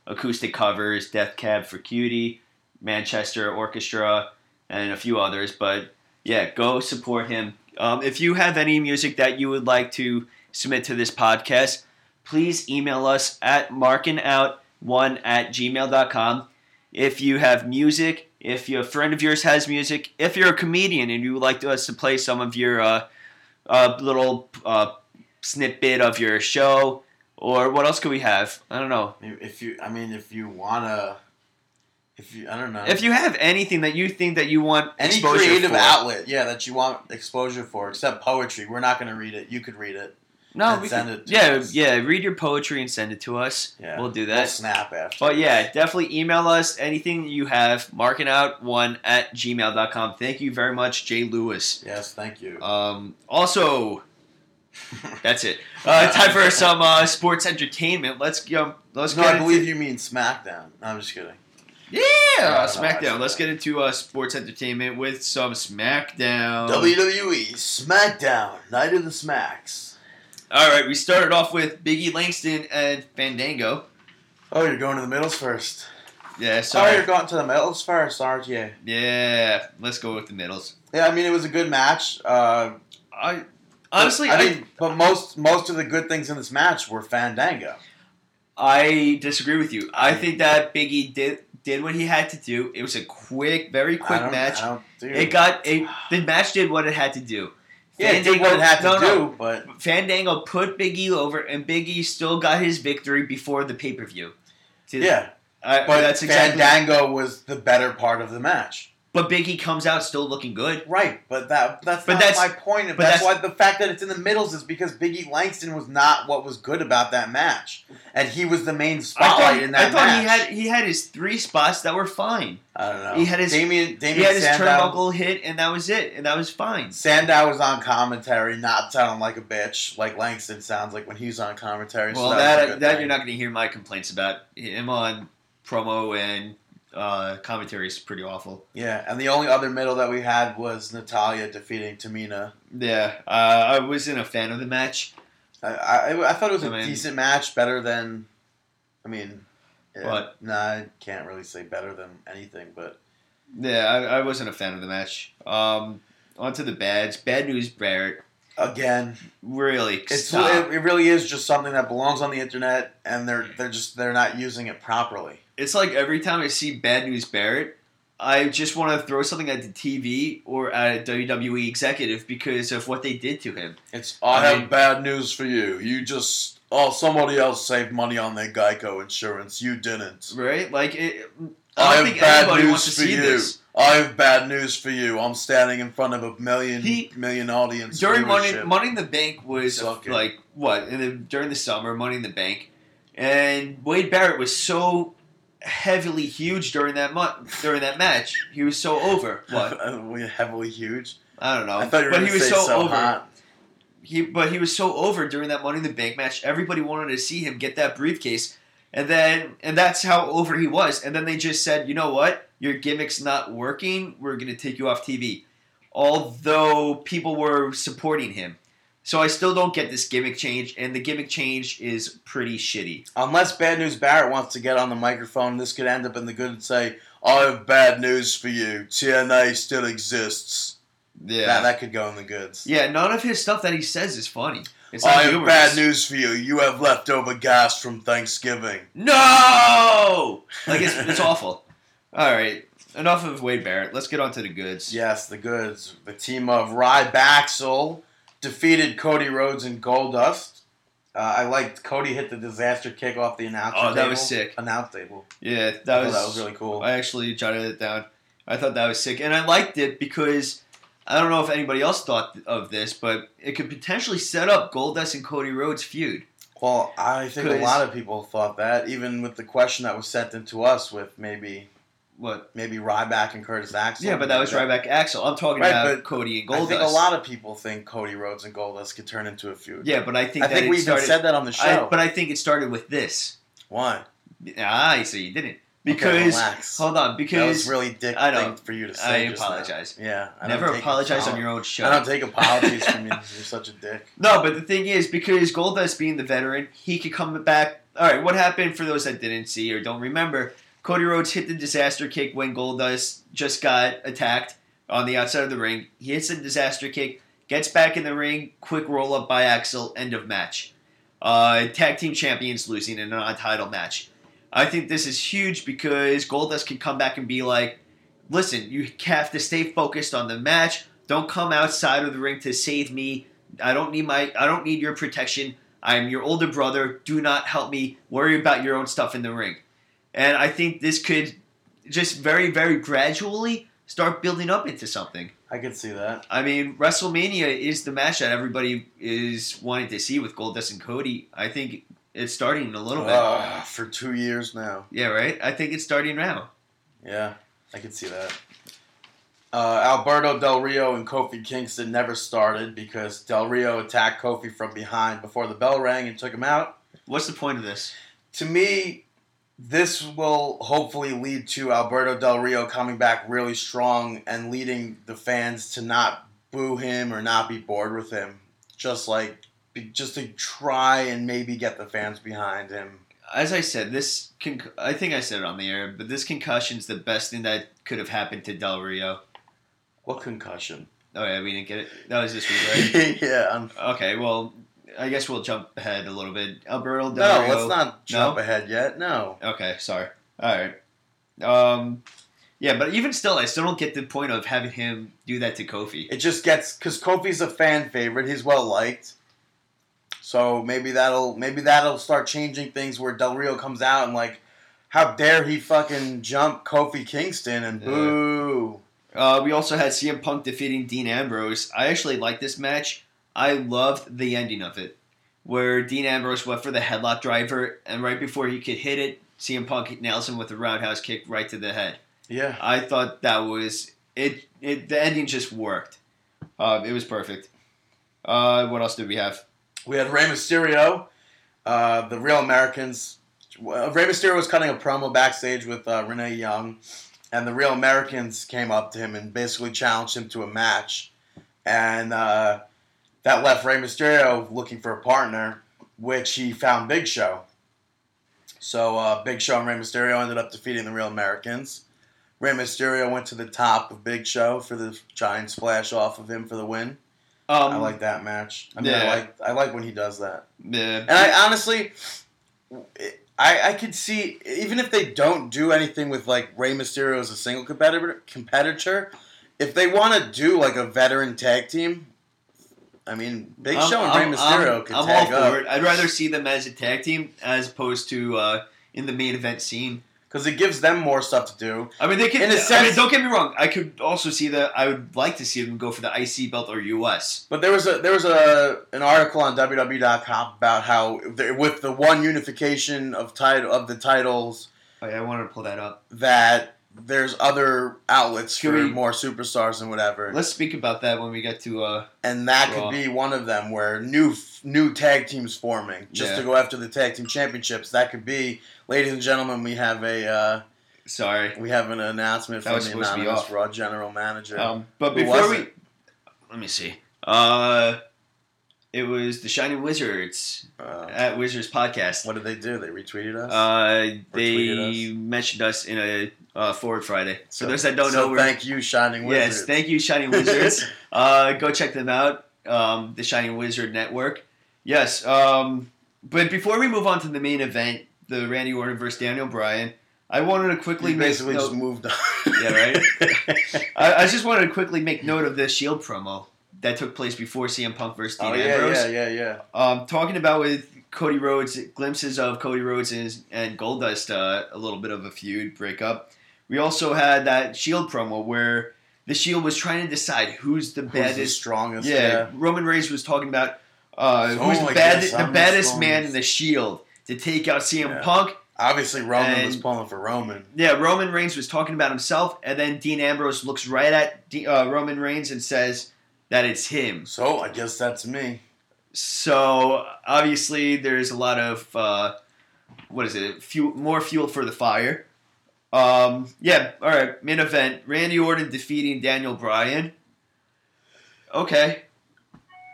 acoustic covers, Death Cab for Cutie, Manchester Orchestra, and a few others. But yeah, go support him. Um, if you have any music that you would like to submit to this podcast, please email us at markingout1 at gmail.com. If you have music, if your friend of yours has music, if you're a comedian and you would like us to play some of your uh, uh, little uh, snippet of your show, or what else could we have? I don't know. if you, I mean, if you wanna, if you, I don't know, If you have anything that you think that you want any creative for, outlet, yeah, that you want exposure for, except poetry, we're not gonna read it. You could read it. No, we send can, it to yeah, us. yeah. Read your poetry and send it to us. Yeah. We'll do We'll that. snap after. But yeah, definitely email us anything you have. Markingout1 at gmail.com. Thank you very much, Jay Lewis. Yes, thank you. Um, also, that's it. Uh, time for some uh, sports entertainment. Let's go. Let's no, I believe into, you mean SmackDown. No, I'm just kidding. Yeah, I SmackDown. Let's get into uh, sports entertainment with some SmackDown. WWE SmackDown Night of the Smacks. All right, we started off with Biggie Langston and Fandango. Oh, you're going to the middles first. Yeah, Oh, sorry. you're going to the middles first, aren't you? yeah, let's go with the middles. Yeah, I mean it was a good match. Uh, I honestly, I I, mean, but most most of the good things in this match were Fandango. I disagree with you. I think that Biggie did did what he had to do. It was a quick, very quick match. I. It got it. The match did what it had to do. yeah, it did what it had to no, do, but Fandango put Biggie over, and Biggie still got his victory before the pay per view. yeah, I, but that's exactly. Fandango was the better part of the match. But Biggie comes out still looking good. Right, but that that's But not that's- my point. but that's, that's- why the fact that it's in the middles is because Biggie Langston was not what was good about that match, and he was the main spotlight thought, in that match. I thought match. he had he had his three spots that were fine. I don't know. he had his- Damien, Damien He had his Sandow. turnbuckle hit, and that was it, and that was fine. Sandow was on commentary, not sounding like a bitch, like Langston sounds like when he's on commentary. so Well, that that, that you're not going to hear my complaints about him on promo and uh, commentary is pretty awful. Yeah, and the only other middle that we had was Natalya defeating Tamina. Yeah, uh, I wasn't a fan of the match. I, I, I thought it was a I mean- decent match, better than. I mean, yeah, What? Nah, I can't really say better than anything, but Yeah, I, I wasn't a fan of the match. Um, on to the bads. Bad news, Barrett. again, Really, it's it really is just something that belongs on the internet, and they're they're just they're not using it properly. It's like every time I see Bad News Barrett, I just want to throw something at the TV or at a WWE executive because of what they did to him. It's I I, have mean- bad news for you. You just oh somebody else saved money on their Geico insurance. You didn't. Right? Like, it, I I have think bad news for you. this. I have bad news for you. I'm standing in front of a million He- million audience. During Money. Money in the Bank was like what the, during the summer, Money in the Bank, and Wade Barrett was so heavily huge during that month during that match. He was so over. What uh, We heavily huge. I don't know, I thought you were but he was so, so, over. hot. He but he was so over during that Money in the Bank match. Everybody wanted to see him get that briefcase, and then and that's how over he was. And then they just said, you know what, your gimmick's not working. We're going to take you off TV. Although people were supporting him, so I still don't get this gimmick change, and the gimmick change is pretty shitty. Unless Bad News Barrett wants to get on the microphone, this could end up in the good and say, "I have bad news for you. TNA still exists." Yeah, That, that could go in the goods. yeah. None of his stuff that he says is funny. It's I have humorous. bad news for you. You have leftover gas from Thanksgiving. No, like it's, it's awful. All right, enough of Wade Barrett. Let's get on to the goods. Yes, the goods. The team of Rybaxel defeated Cody Rhodes and Goldust. Uh, I liked Cody hit the disaster kick off the announcer Oh, table. that was sick. Announce table. Yeah, that was that was really cool. I actually jotted it down. I thought that was sick, and I liked it because I don't know if anybody else thought of this, but it could potentially set up Goldust and Cody Rhodes feud. Well, I think a lot of people thought that, even with the question that was sent into us with maybe What? maybe Ryback and Curtis Axel. Yeah, but that was Ryback Axel. I'm talking Right, about Cody and I Goldust. think a lot of people think Cody Rhodes and Goldust could turn into a feud. Yeah, but I think I think we started. said that on the I, show. but I think it started with this. Why? Ah, so you didn't because relax. hold on because that was really dick I thing for you to I say. now. apologize. Yeah, I never apologize on your own show. I don't take apologies from you. You're such a dick. No, but the thing is, because Goldust being the veteran, he could come back. All right, what happened for those that didn't see or don't remember? Cody Rhodes hit the disaster kick when Goldust just got attacked on the outside of the ring. He hits the disaster kick, gets back in the ring, quick roll up by Axel, end of match. Uh, tag team champions losing in a non-title match. I think this is huge because Goldust can come back and be like, listen, you have to stay focused on the match. Don't come outside of the ring to save me. I don't need my I don't need your protection. I'm your older brother. Do not help me. Worry about your own stuff in the ring. And I think this could just very, very gradually start building up into something. I could see that. I mean, WrestleMania is the match that everybody is wanting to see with Goldust and Cody. I think it's starting a little bit. Uh, for two years now. yeah, right. I think it's starting now. Yeah, I could see that. Uh, Alberto Del Rio and Kofi Kingston never started because Del Rio attacked Kofi from behind before the bell rang and took him out. What's the point of this? To me, this will hopefully lead to Alberto Del Rio coming back really strong and leading the fans to not boo him or not be bored with him. Just like, just to try and maybe get the fans behind him. As I said, this con- I think I said it on the air, but this concussion's the best thing that could have happened to Del Rio. What concussion? Oh yeah, we didn't get it. That was this week, right? yeah. I'm, okay, well, I guess we'll jump ahead a little bit. Alberto no, Del Rio. No, let's not jump No? ahead yet. No. Okay, sorry. All right. Um, yeah, but even still, I still don't get the point of having him do that to Kofi. It just gets because Kofi's a fan favorite. He's well liked. So maybe that'll maybe that'll start changing things where Del Rio comes out and like, how dare he fucking jump Kofi Kingston and Yeah. boo. Uh, we also had CM Punk defeating Dean Ambrose. I actually like this match. I loved the ending of it, where Dean Ambrose went for the headlock driver, and right before he could hit it, CM Punk nails him with a roundhouse kick right to the head. Yeah. I thought that was it. It the ending just worked. Uh, it was perfect. Uh, what else did we have? We had Rey Mysterio, uh, the Real Americans. well, Rey Mysterio was cutting a promo backstage with uh, Renee Young, and the Real Americans came up to him and basically challenged him to a match, and uh, that left Rey Mysterio looking for a partner, which he found Big Show. So uh, Big Show and Rey Mysterio ended up defeating the Real Americans. Rey Mysterio went to the top of Big Show for the giant splash off of him for the win. Um, I like that match. I mean, yeah. I like I like when he does that. the- And I honestly, I I could see even if they don't do anything with like Rey Mysterio as a single competitor, competitor, if they want to do like a veteran tag team, I mean, Big I'm- Show and Rey Mysterio I'm, could I'm tag all up for it. I'd rather see them as a tag team as opposed to uh, in the main event scene. because it gives them more stuff to do. I mean, they could. In a I sense- mean, don't get me wrong. I could also see that. I would like to see them go for the IC belt or US. But there was a there was a an article on WWE.com about how with the one unification of title of the titles Oh, yeah, I wanted to pull that up. that there's other outlets Can for we- more superstars and whatever. Let's speak about that when we get to. Uh, and that Raw. could be one of them where new new tag teams forming just Yeah. to go after the tag team championships. That could be, ladies and gentlemen, we have a uh, sorry. we have an announcement That from was the supposed to be anonymous off. Raw general manager. Um, but Who before was we, it? let me see. Uh, it was the Shining Wizards Uh, at Wizards Podcast. what did they do? They retweeted us. Uh, they tweeted mentioned us in a uh, Forward Friday. For So- those that don't so know, thank you, Shining Wizards. yes, thank you, Shining Wizards. uh, go check them out. Um, the Shining Wizard Network. Yes. Um, but before we move on to the main event, the Randy Orton versus Daniel Bryan, I wanted to quickly make basically note- just moved on. Yeah, right? I, I just wanted to quickly make note of the Shield promo that took place before CM Punk versus Dean oh yeah, Ambrose. yeah, yeah, yeah. Um, talking about with Cody Rhodes, glimpses of Cody Rhodes and, and Goldust, uh, a little bit of a feud breakup. We also had that Shield promo where the Shield was trying to decide who's the Who's the strongest? yeah, Roman Reigns was talking about uh, Oh, who's the, bad, the I'm the man in the Shield to take out CM Yeah. Punk. Obviously, Roman And- was pulling for Roman. Yeah, Roman Reigns was talking about himself, and then Dean Ambrose looks right at D- uh, Roman Reigns and says that it's him. So I guess that's me. So obviously, there's a lot of uh, what is it? Fuel, more fuel for the fire. Um, yeah. All right. Main event: Randy Orton defeating Daniel Bryan. Okay.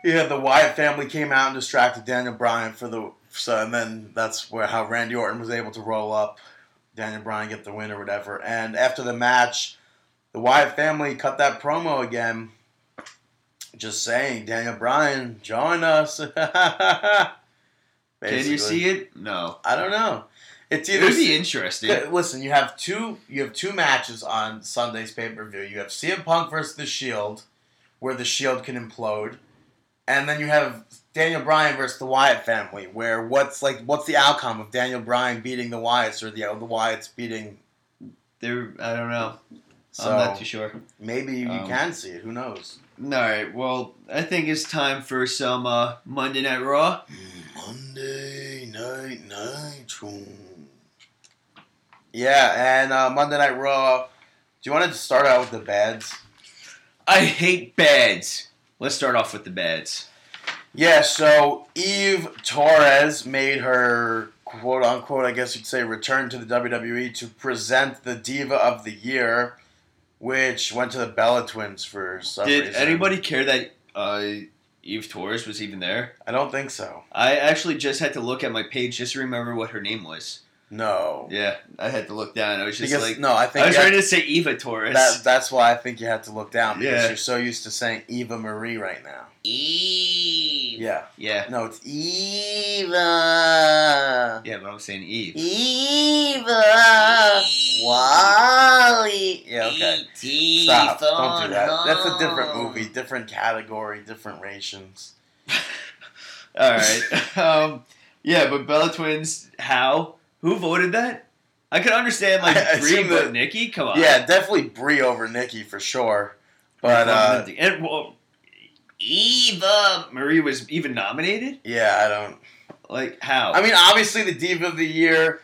Yeah, the Wyatt family came out and distracted Daniel Bryan for the so, and then that's where how Randy Orton was able to roll up, Daniel Bryan get the win or whatever. And after the match, the Wyatt family cut that promo again, just saying, Daniel Bryan, join us. Can you see it? No. I don't know. It's It either would be interesting. Listen, you have two. You have two matches on Sunday's pay per view. You have CM Punk versus the Shield, where the Shield can implode, and then you have Daniel Bryan versus the Wyatt family, where what's like what's the outcome of Daniel Bryan beating the Wyatts or the the Wyatts beating? There, I don't know. So I'm not too sure. maybe you Um, can see it. Who knows? All right. Well, I think it's time for some uh, Monday Night Raw. Monday Night Nitro. Yeah, and uh, Monday Night Raw. Do you want to start out with the bads? I hate bads. Let's start off with the bads. Yeah, so Eve Torres made her quote unquote, I guess you'd say, return to the WWE to present the Diva of the Year, which went to the Bella Twins for some reason. Did reason. anybody care that uh, Eve Torres was even there? I don't think so. I actually just had to look at my page just to remember what her name was. No. Yeah, I had to look down. I was just Because like, no, I think I was ready to say Eva Torres. that, that's why I think you had to look down because Yeah. you're so used to saying Eva Marie right now. Eve. Yeah. Yeah. No, it's Eva. Yeah, but I'm saying Eve. Eva. WALL-E. Yeah, okay. Stop. Don't do that. That's a different movie, different category, different rations. All right. um, yeah, but Bella Twins, how? Who voted that? I could understand like I- Brie, but that- Nikki. Come on. Yeah, definitely Brie over Nikki for sure. But uh, and well, Eva Marie was even nominated. yeah, I don't. Like how? I mean, obviously, the Diva of the Year,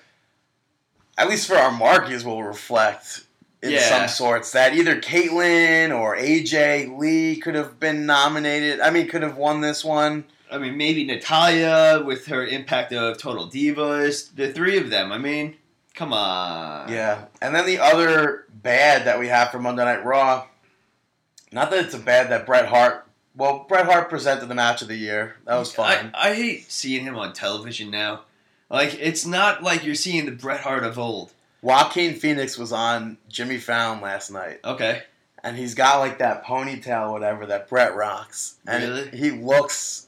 at least for our markies, will reflect in Yeah. some sorts that either Kaitlyn or AJ Lee could have been nominated. I mean, could have won this one. I mean, maybe Natalya with her impact of Total Divas. The three of them. I mean, come on. Yeah, and then the other bad that we have for Monday Night Raw. Not that it's a bad that Bret Hart. Well, Bret Hart presented the match of the year. That was fine. I, I hate seeing him on television now. Like it's not like you're seeing the Bret Hart of old. Joaquin Phoenix was on Jimmy Fallon last night, Okay. and he's got like that ponytail, whatever that Bret rocks, and Really? he looks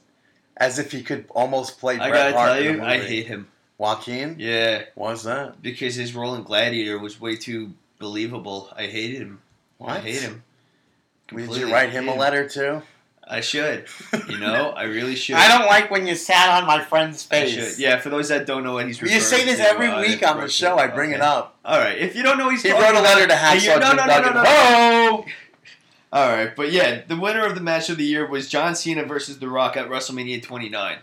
as if he could almost play I Bret gotta Hart. tell you, I hate him. Joaquin. Yeah, Why's that? because his role in Gladiator was way too believable. I hated him. I hate him. Did you write him hate a letter too? I should. You know, I really should. I don't like when you sat on my friend's I face. should. Yeah, for those that don't know what he's You referring say this to, every uh, week on the show. I bring okay. it up. All right, if you don't know, he's He talking wrote a about- letter to Hacksaw you- no, Jim no, no, no, no. All right, but yeah, the winner of the match of the year was John Cena versus The Rock at WrestleMania 29.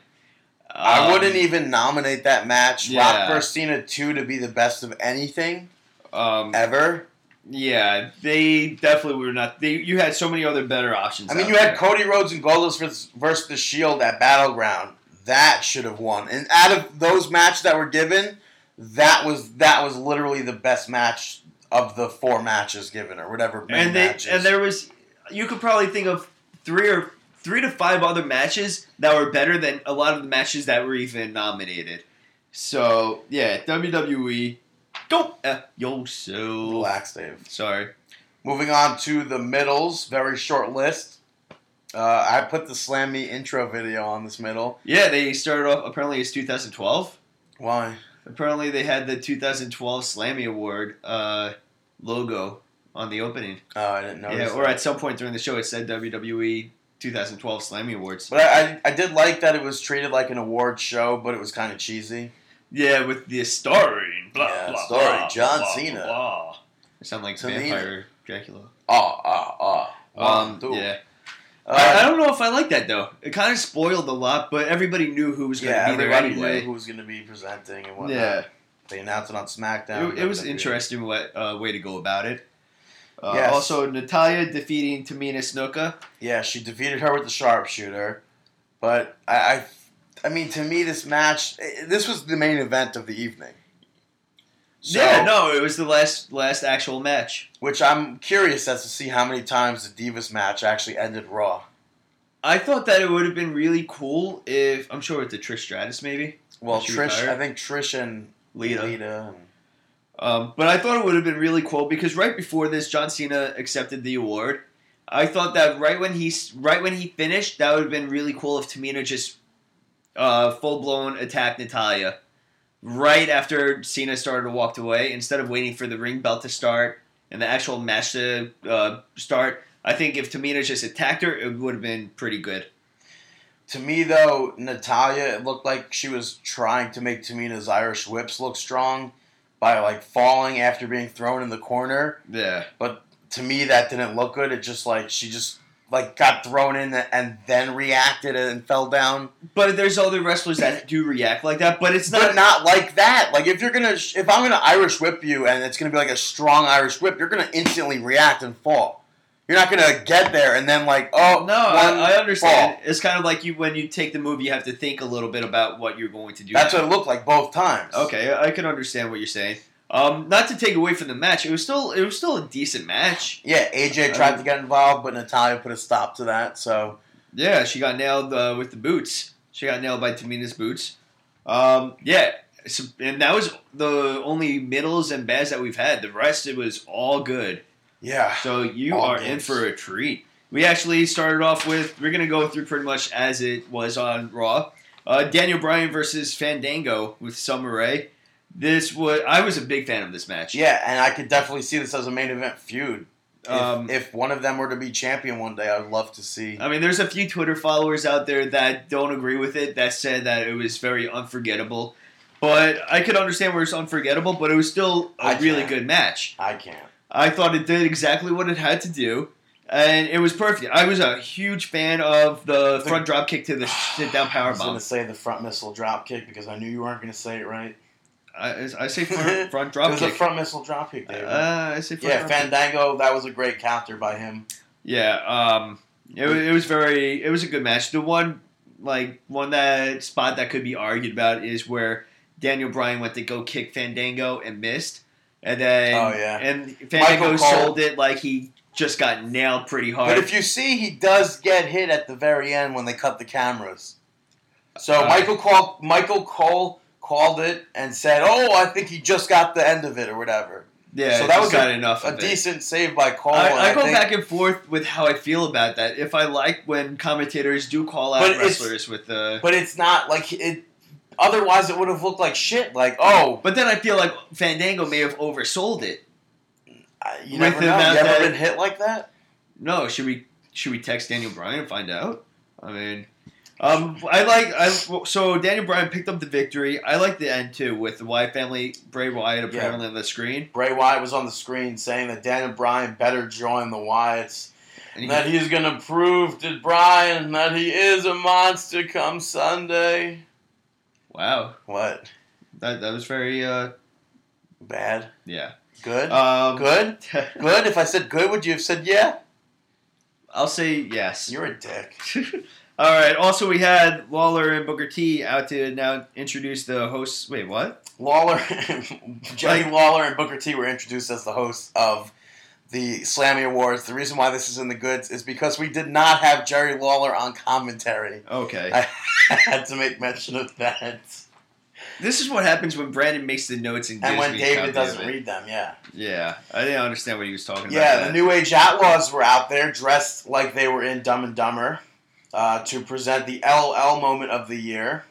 I Um, wouldn't even nominate that match. yeah. Rock versus Cena 2 to be the best of anything Um, ever. yeah, they definitely were not. They you had so many other better options. I mean, you had. Cody Rhodes and Goldust versus, versus The Shield at Battleground. That should have won. And out of those matches that were given, that was that was literally the best match of the four matches given, or whatever. and they matches. and there was you could probably think of three or three to five other matches that were better than a lot of the matches that were even nominated. So yeah, WWE, go F yourself. Relax, Dave. Sorry. Moving on to the middles, very short list. Uh, I put the Slammy intro video on this middle. Yeah, they started off. Apparently, it's 2012. Why? Apparently, they had the 2012 Slammy Award uh, logo on the opening. Oh, I didn't notice. yeah, or that. at some point during the show, it said WWE 2012 Slammy Awards. But I, I, did like that it was treated like an award show, but it was kind of cheesy. Yeah, with the starring, blah, Yeah, blah, starring blah, John blah, Cena. Blah, blah. It sounded like. Vampire Dracula. Ah, ah, ah. Um, One, yeah. Uh, I, I don't know if I like that, though. It kind of spoiled a lot, but everybody knew who was going to yeah, be there everybody anyway. knew who was going to be presenting and whatnot. yeah. They announced it on SmackDown. It, it was WWE. interesting way, uh, way to go about it. Uh, Yes. Also, Natalya defeating Tamina Snuka. Yeah, she defeated her with the sharpshooter. But I, I, I mean, to me, this match, eh, this was the main event of the evening. So, yeah, no, it was the last last actual match. Which I'm curious as to see how many times the Divas match actually ended Raw. I thought that it would have been really cool if I'm sure it's a Trish Stratus maybe Well, Trish, retired? I think Trish and Lita. Lita and Um, but I thought it would have been really cool because right before this, John Cena accepted the award. I thought that right when he right when he finished, that would have been really cool if Tamina just uh, full blown attacked Natalya right after Cena started to walk away instead of waiting for the ring belt to start and the actual match to uh, start. I think if Tamina just attacked her, it would have been pretty good. To me, though, Natalya, it looked like she was trying to make Tamina's Irish whips look strong by like falling after being thrown in the corner. Yeah. But to me that didn't look good. It just like she just like got thrown in and then reacted and fell down. But there's other wrestlers that do react like that. But it's not. But not like that. Like if you're gonna, if I'm gonna Irish whip you and it's gonna be like a strong Irish whip, you're gonna instantly react and fall. You're not gonna get there and then like, oh no, I, I understand. fall. It's kind of like you when you take the move, you have to think a little bit about what you're going to do. That's now. what it looked like both times. Okay, I can understand what you're saying. Um, not to take away from the match, it was still it was still a decent match. Yeah, AJ tried to get involved, but Natalya put a stop to that. So Yeah, she got nailed uh, with the boots. She got nailed by Tamina's boots. Um, yeah, and that was the only middles and bads that we've had. The rest it was all good. Yeah, So you All are goods. in for a treat. We actually started off with we're gonna go through pretty much as it was on Raw. Uh, Daniel Bryan versus Fandango with Summer Rae. This was I was a big fan of this match. yeah, and I could definitely see this as a main event feud. If, Um, if one of them were to be champion one day, I would love to see. I mean, there's a few Twitter followers out there that don't agree with it, that said that it was very unforgettable. But I could understand where it's unforgettable, but it was still a I really can't. good match. I can't. I thought it did exactly what it had to do, and it was perfect. I was a huge fan of the front drop kick to the sit down power I was going bomb. to say the front missile drop kick because I knew you weren't going to say it right. I, I say front, front drop kick. It drop was a kick. front missile drop kick, David. Uh, I say front yeah, drop kick. Fandango. That was a great counter by him. Yeah, um, it, wa- it was very, it was a good match. The one, like, one that spot that could be argued about is where Daniel Bryan went to go kick Fandango and missed, and then, Oh, yeah. and Fandango Michael Cole- sold it like he just got nailed pretty hard. But if you see, he does get hit at the very end when they cut the cameras. So Uh, Michael Cole, Michael Cole called it and said, "Oh, I think he just got the end of it or whatever." yeah, so that was got a- enough A of it. decent save by Cole. I, I go back and forth with how I feel about that. If I like when commentators do call out wrestlers with the, but it's not like it. Otherwise, it would have looked like shit. Like, oh, but then I feel like Fandango may have oversold it. I- you never know. You ever been hit like that? No, should we should we text Daniel Bryan and find out? I mean, um, I like I so Daniel Bryan picked up the victory. I like the end too with the Wyatt family, Bray Wyatt apparently on the screen, Bray Wyatt was on the screen saying that Daniel Bryan better join the Wyatts. and he, that he's gonna prove to Bryan that he is a monster come Sunday. Wow, What? that that was very uh Bad? yeah. Good? Um, good? Good? If I said good, would you have said yeah? I'll say yes. You're a dick. All right. Also, we had Lawler and Booker T out to now introduce the hosts. Wait, what? Lawler, Jerry Like- Lawler, and Booker T were introduced as the hosts of the Slammy Awards. The reason why this is in the goods is because we did not have Jerry Lawler on commentary. Okay. I had to make mention of that. this is what happens when Brandon makes the notes and, And when David doesn't read them, yeah. Yeah, I didn't understand what he was talking Yeah, about. Yeah, the New Age Outlaws were out there dressed like they were in Dumb and Dumber uh, to present the LL moment of the year.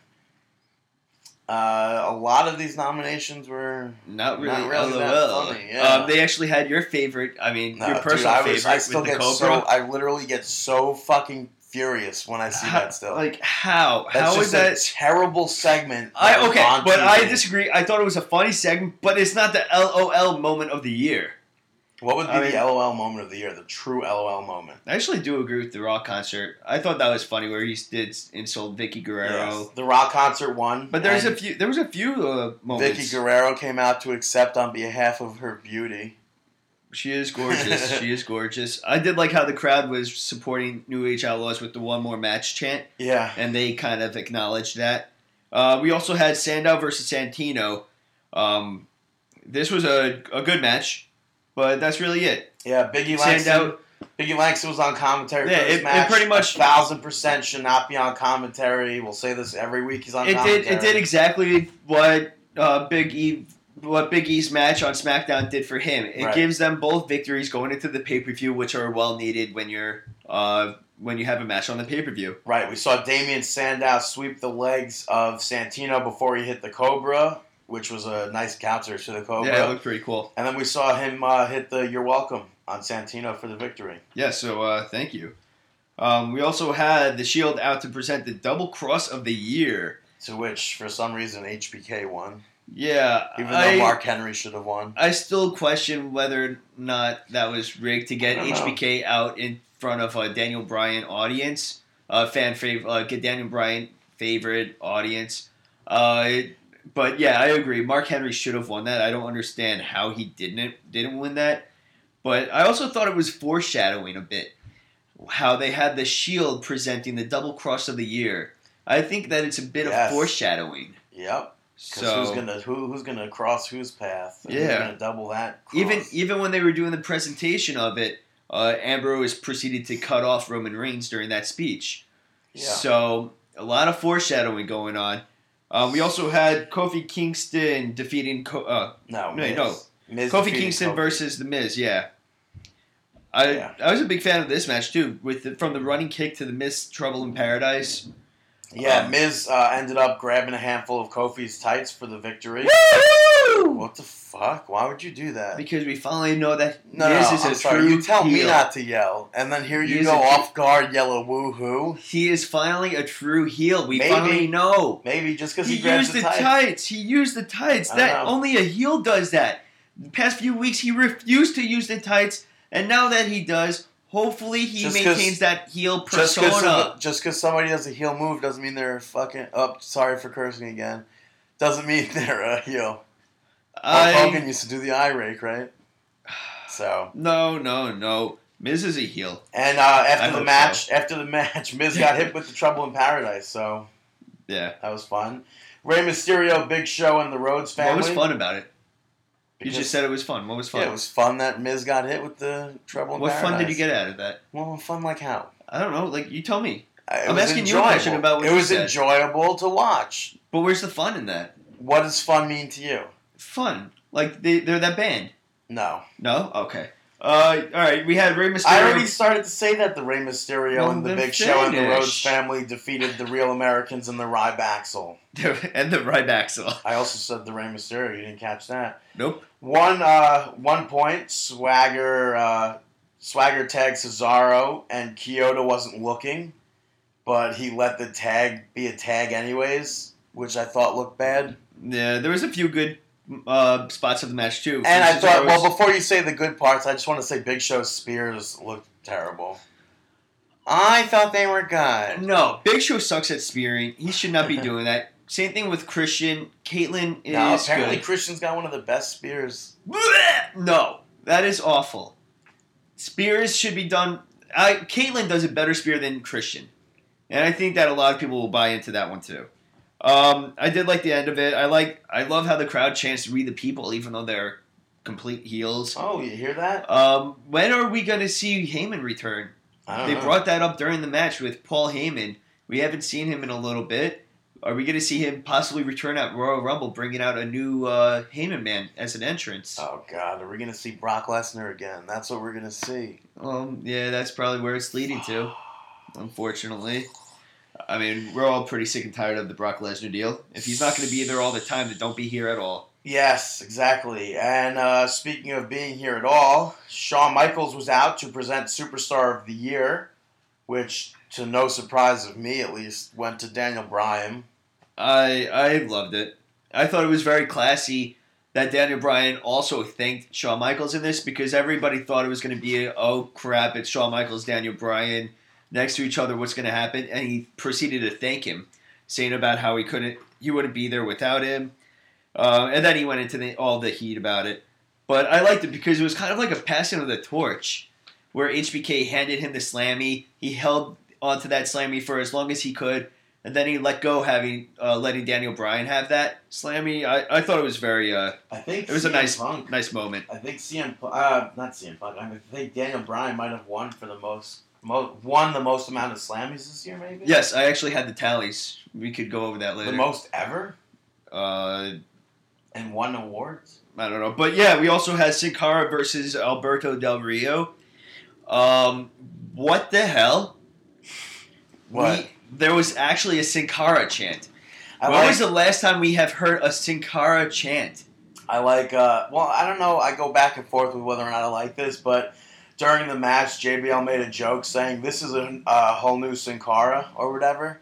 Uh, a lot of these nominations were Not really, Not really LOL. funny, yeah. um, they actually had your favorite. I mean, No, your dude, personal I was- favorite I still with the get Cobra. so I literally get so fucking furious when I see How- that stuff. Like how? That's how is that? a terrible segment. I okay, but I TV. disagree. I thought it was a funny segment, but it's not the LOL moment of the year. What would be I the LOL moment of the year? The true LOL moment. I actually do agree with the Rock concert. I thought that was funny where he did insult Vickie Guerrero. Yes. The Rock concert won. But there's a few. There was a few uh, moments. Vickie Guerrero came out to accept on behalf of her beauty. She is gorgeous. she is gorgeous. I did like how the crowd was supporting New Age Outlaws with the one more match chant, Yeah. and they kind of acknowledged that. Uh, we also had Sandow versus Santino. Um, this was a, a good match, but that's really it. Yeah, Biggie Langston. Biggie Langston was on commentary Yeah, for this it- it pretty much- a thousand percent should not be on commentary. We'll say this every week. He's on. it commentary. did it did exactly what uh, Big E what Big E's match on SmackDown did for him. It Right. gives them both victories going into the pay per view, which are well needed when you're uh, when you have a match on the pay per view. Right. We saw Damien Sandow sweep the legs of Santino before he hit the Cobra, which was a nice counter to the Cobra. Yeah, it looked pretty cool. and then we saw him uh, hit the "You're welcome" on Santino for the victory. Yeah, so uh, thank you. Um, we also had the Shield out to present the Double Cross of the Year. To which, for some reason, HBK won. Yeah, Even I, though Mark Henry should have won. I still question whether or not that was rigged to get I don't know. HBK out in front of a Daniel Bryan audience, uh, fan favorite, uh, get Daniel Bryan favorite audience. Uh, but yeah, I agree. Mark Henry should have won that. I don't understand how he didn't didn't win that. But I also thought it was foreshadowing a bit how they had the Shield presenting the double cross of the year. I think that it's a bit Yes. of foreshadowing. Yep. So who's gonna who, who's gonna cross whose path? Yeah. gonna double that. Cross? even even when they were doing the presentation of it, uh, Ambrose proceeded to cut off Roman Reigns during that speech. yeah. So a lot of foreshadowing going on. Uh, we also had Kofi Kingston defeating Co- uh, no, no, Miz. no. Miz Kofi Kingston Kofi. versus The Miz. Yeah, I Yeah. I was a big fan of this match too. With the, from the running kick to the Miz Trouble in Paradise. Yeah, um, Miz uh, ended up grabbing a handful of Kofi's tights for the victory. What the fuck? Why would you do that? Because we finally know that No, Miz no, is I'm a sorry. true You tell me not to yell, and then here you is go a true- off guard, yell a woohoo. He is finally a true heel. We Maybe. finally know. Maybe just because He, he, used the the tights. tights. He used the tights. That know. only a heel does that. The past few weeks he refused to use the tights, and now that he does, hopefully he Just maintains that heel persona. just because somebody does a heel move doesn't mean they're fucking. Oh, sorry for cursing again. Doesn't mean they're a heel. Hulk Hogan used to do the eye rake, right? So no no no. Miz is a heel. and uh, I after the hope match, after the match, Miz got hit with the Trouble in Paradise. So Yeah. that was fun. Rey Mysterio, Big Show, and the Rhodes family. What was fun about it? You just said it was fun. What was fun? Yeah, it was fun that Miz got hit with the Trouble in what Paradise. fun did you get out of that? Well, fun like how? I don't know. Like you tell me. I'm was asking you a question about what it was said. enjoyable to watch. But where's the fun in that? What does fun mean to you? Fun. Like they they're that band. No. No. Okay. Uh. All right. We had Rey Mysterio. I already started to say that the Rey Mysterio Well, and the Big Show and the finish. Rhodes family defeated the Real Americans and the Rybaxel. and the Ryback I also said the Rey Mysterio. You didn't catch that. Nope. One uh, one point. Swagger uh, Swagger tagged Cesaro and Kyoto wasn't looking, but he let the tag be a tag anyways, which I thought looked bad. Yeah, there was a few good uh, spots of the match too. And I thought, well, before you say the good parts, I just want to say Big Show's spears looked terrible. I thought they were good. no, Big Show sucks at spearing. He should not be doing that. Same thing with Christian. Kaitlyn is No, apparently good. Christian's got one of the best spears. No, that is awful. Spears should be done. I Kaitlyn does a better spear than Christian, and I think that a lot of people will buy into that one too. Um, I did like the end of it. I like. I love how the crowd chants "We the People," even though they're complete heels. Oh, you hear that? Um, when are we going to see Heyman return? They know. brought that up during the match with Paul Heyman. We haven't seen him in a little bit. Are we going to see him possibly return at Royal Rumble, bringing out a new uh, Heyman man as an entrance? Oh God, are we gonna see Brock Lesnar again? That's what we're gonna see. Um, yeah, that's probably where it's leading to. Unfortunately, I mean, we're all pretty sick and tired of the Brock Lesnar deal. If he's not going to be there all the time, then don't be here at all. Yes, exactly. And uh, speaking of being here at all, Shawn Michaels was out to present Superstar of the Year, which, to no surprise of me at least, went to Daniel Bryan. I I loved it. I thought it was very classy that Daniel Bryan also thanked Shawn Michaels in this because everybody thought it was going to be a, oh crap, it's Shawn Michaels, Daniel Bryan next to each other. What's going to happen? And he proceeded to thank him, saying about how he couldn't, he wouldn't be there without him. Uh, and then he went into the, all the heat about it. But I liked it because it was kind of like a passing of the torch, where HBK handed him the slammy. He held onto that slammy for as long as he could, and then he let go, having uh, letting Daniel Bryan have that slammy. I, I thought it was very uh, I think it was a nice Punk. nice moment. I think CM, uh, not CM Punk. I think Daniel Bryan might have won for the most, mo- won the most amount of Slammies this year, maybe. Yes, I actually had the tallies. We could go over that later. the most ever, uh, and won awards. I don't know, but yeah, we also had Sin Cara versus Alberto Del Rio. Um, what the hell? What? We, there was actually a Sin Cara chant. I when like, was the last time we have heard a Sin Cara chant? I like. Uh, well, I don't know. I go back and forth with whether or not I like this, but during the match, JBL made a joke saying this is a, a whole new Sin Cara or whatever.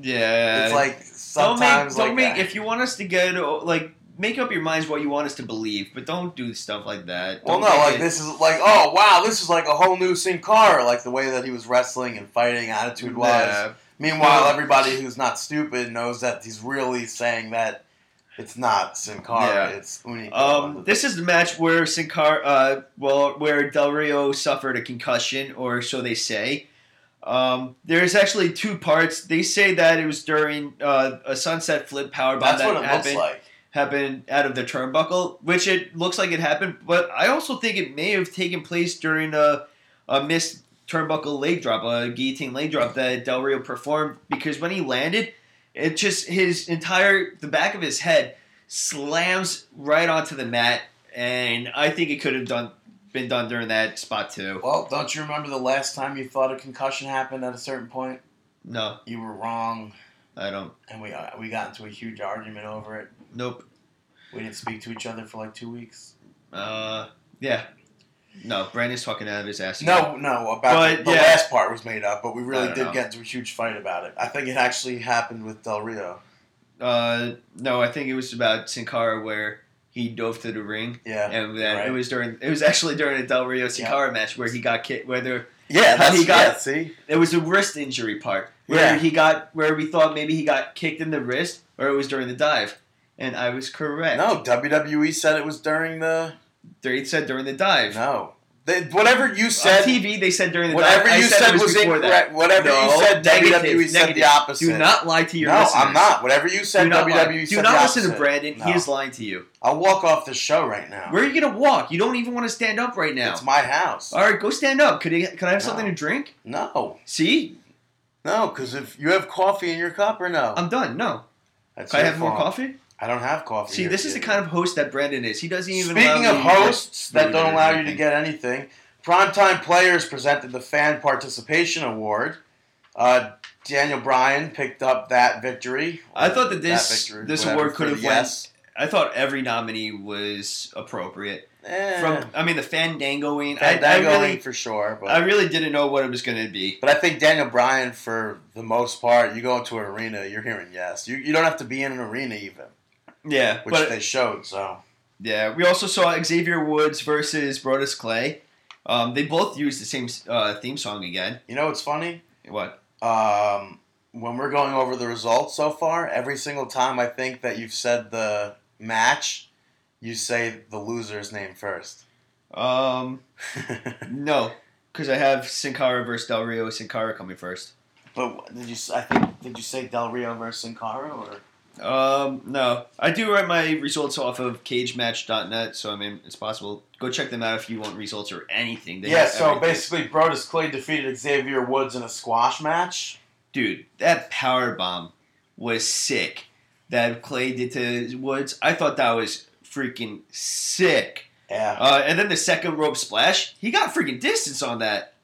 Yeah. It's like don't sometimes make don't make if you want us to go to like make up your minds what you want us to believe, but don't do stuff like that. Well, Don't no, like it- this is like, oh wow, this is like a whole new Sin Cara, like the way that he was wrestling and fighting, attitude wise. Yeah. Meanwhile, everybody who's not stupid knows that he's really saying that it's not Sin Cara, Yeah. it's Uni. Um, this is the match where Sin Cara, uh, well, where Del Rio suffered a concussion, or so they say. Um, there's actually two parts. They say that it was during uh, a sunset flip powerbomb That's that what it happened, looks like. Happened out of the turnbuckle, which it looks like it happened. But I also think it may have taken place during a, a missed turnbuckle leg drop, a guillotine leg drop that Del Rio performed. Because when he landed, it just his entire the back of his head slams right onto the mat, and I think it could have done been done during that spot too. Well, don't you remember the last time you thought a concussion happened at a certain point? No, You were wrong, I don't. and we uh, we got into a huge argument over it. Nope. We didn't speak to each other for like two weeks. Uh, yeah. No, Brandon's talking out of his ass. again. No, no, about But, the, the yeah. last part was made up, but we really did know. get into a huge fight about it. I think it actually happened with Del Rio. Uh, no, I think it was about Sin Cara where he dove to the ring, Yeah, and then right. it was during. It was actually during a Del Rio Sin Yeah. Cara match where he got kicked. Where there, yeah, that's he got- yeah, See, it was a wrist injury part where Yeah. he got where we thought maybe he got kicked in the wrist, or it was during the dive, and I was correct. no, WWE said it was during the they said during the dive. no. They, whatever you said, On TV, they said during the whatever dive. You said, said it was incorrect. That. Whatever No, you said, negative, WWE said the opposite. Do not lie to your no, listeners. I'm not. Whatever you said, not, lie. WWE Do not listen to. Brandon. No. He is lying to you. I'll walk off the show right now. Where are you gonna walk? You don't even want to stand up right now. It's my house. All right, go stand up. Could I, could I have something to drink? No, See, no, because if you have coffee in your cup or no, I'm done. No, That's can I have more coffee? I don't have coffee. See, this is the kind of host that Brandon is. He doesn't even. Speaking allow of hosts that don't allow you to get anything, Primetime Players presented the Fan Participation Award. Uh, Daniel Bryan picked up that victory. I thought that this victory, this award could have yes. went. I thought every nominee was appropriate. Eh, From I mean the fandangoing. I, I Fandangoing really, for sure, but I really didn't know what it was going to be. But I think Daniel Bryan, for the most part, you go into an arena, you're hearing yes. You, you don't have to be in an arena even, Yeah, which but they showed. So yeah, we also saw Xavier Woods versus Brodus Clay. Um, they both used the same uh, theme song again. you know what's funny? What? Um, when we're going over the results so far, every single time I think that you've said the match, you say the loser's name first. Um, no, because I have Sin Cara versus Del Rio. Sin Cara coming first. but did you? I think did you say Del Rio versus Sin Cara or? Um, no, I do write my results off of CageMatch.net, so I mean it's possible. Go check them out if you want results or anything. They yeah. So everything. basically, Brodus Clay defeated Xavier Woods in a squash match. dude, that power bomb was sick. That Clay did to Woods, I thought that was freaking sick. Yeah. Uh, and then the second rope splash, he got freaking distance on that,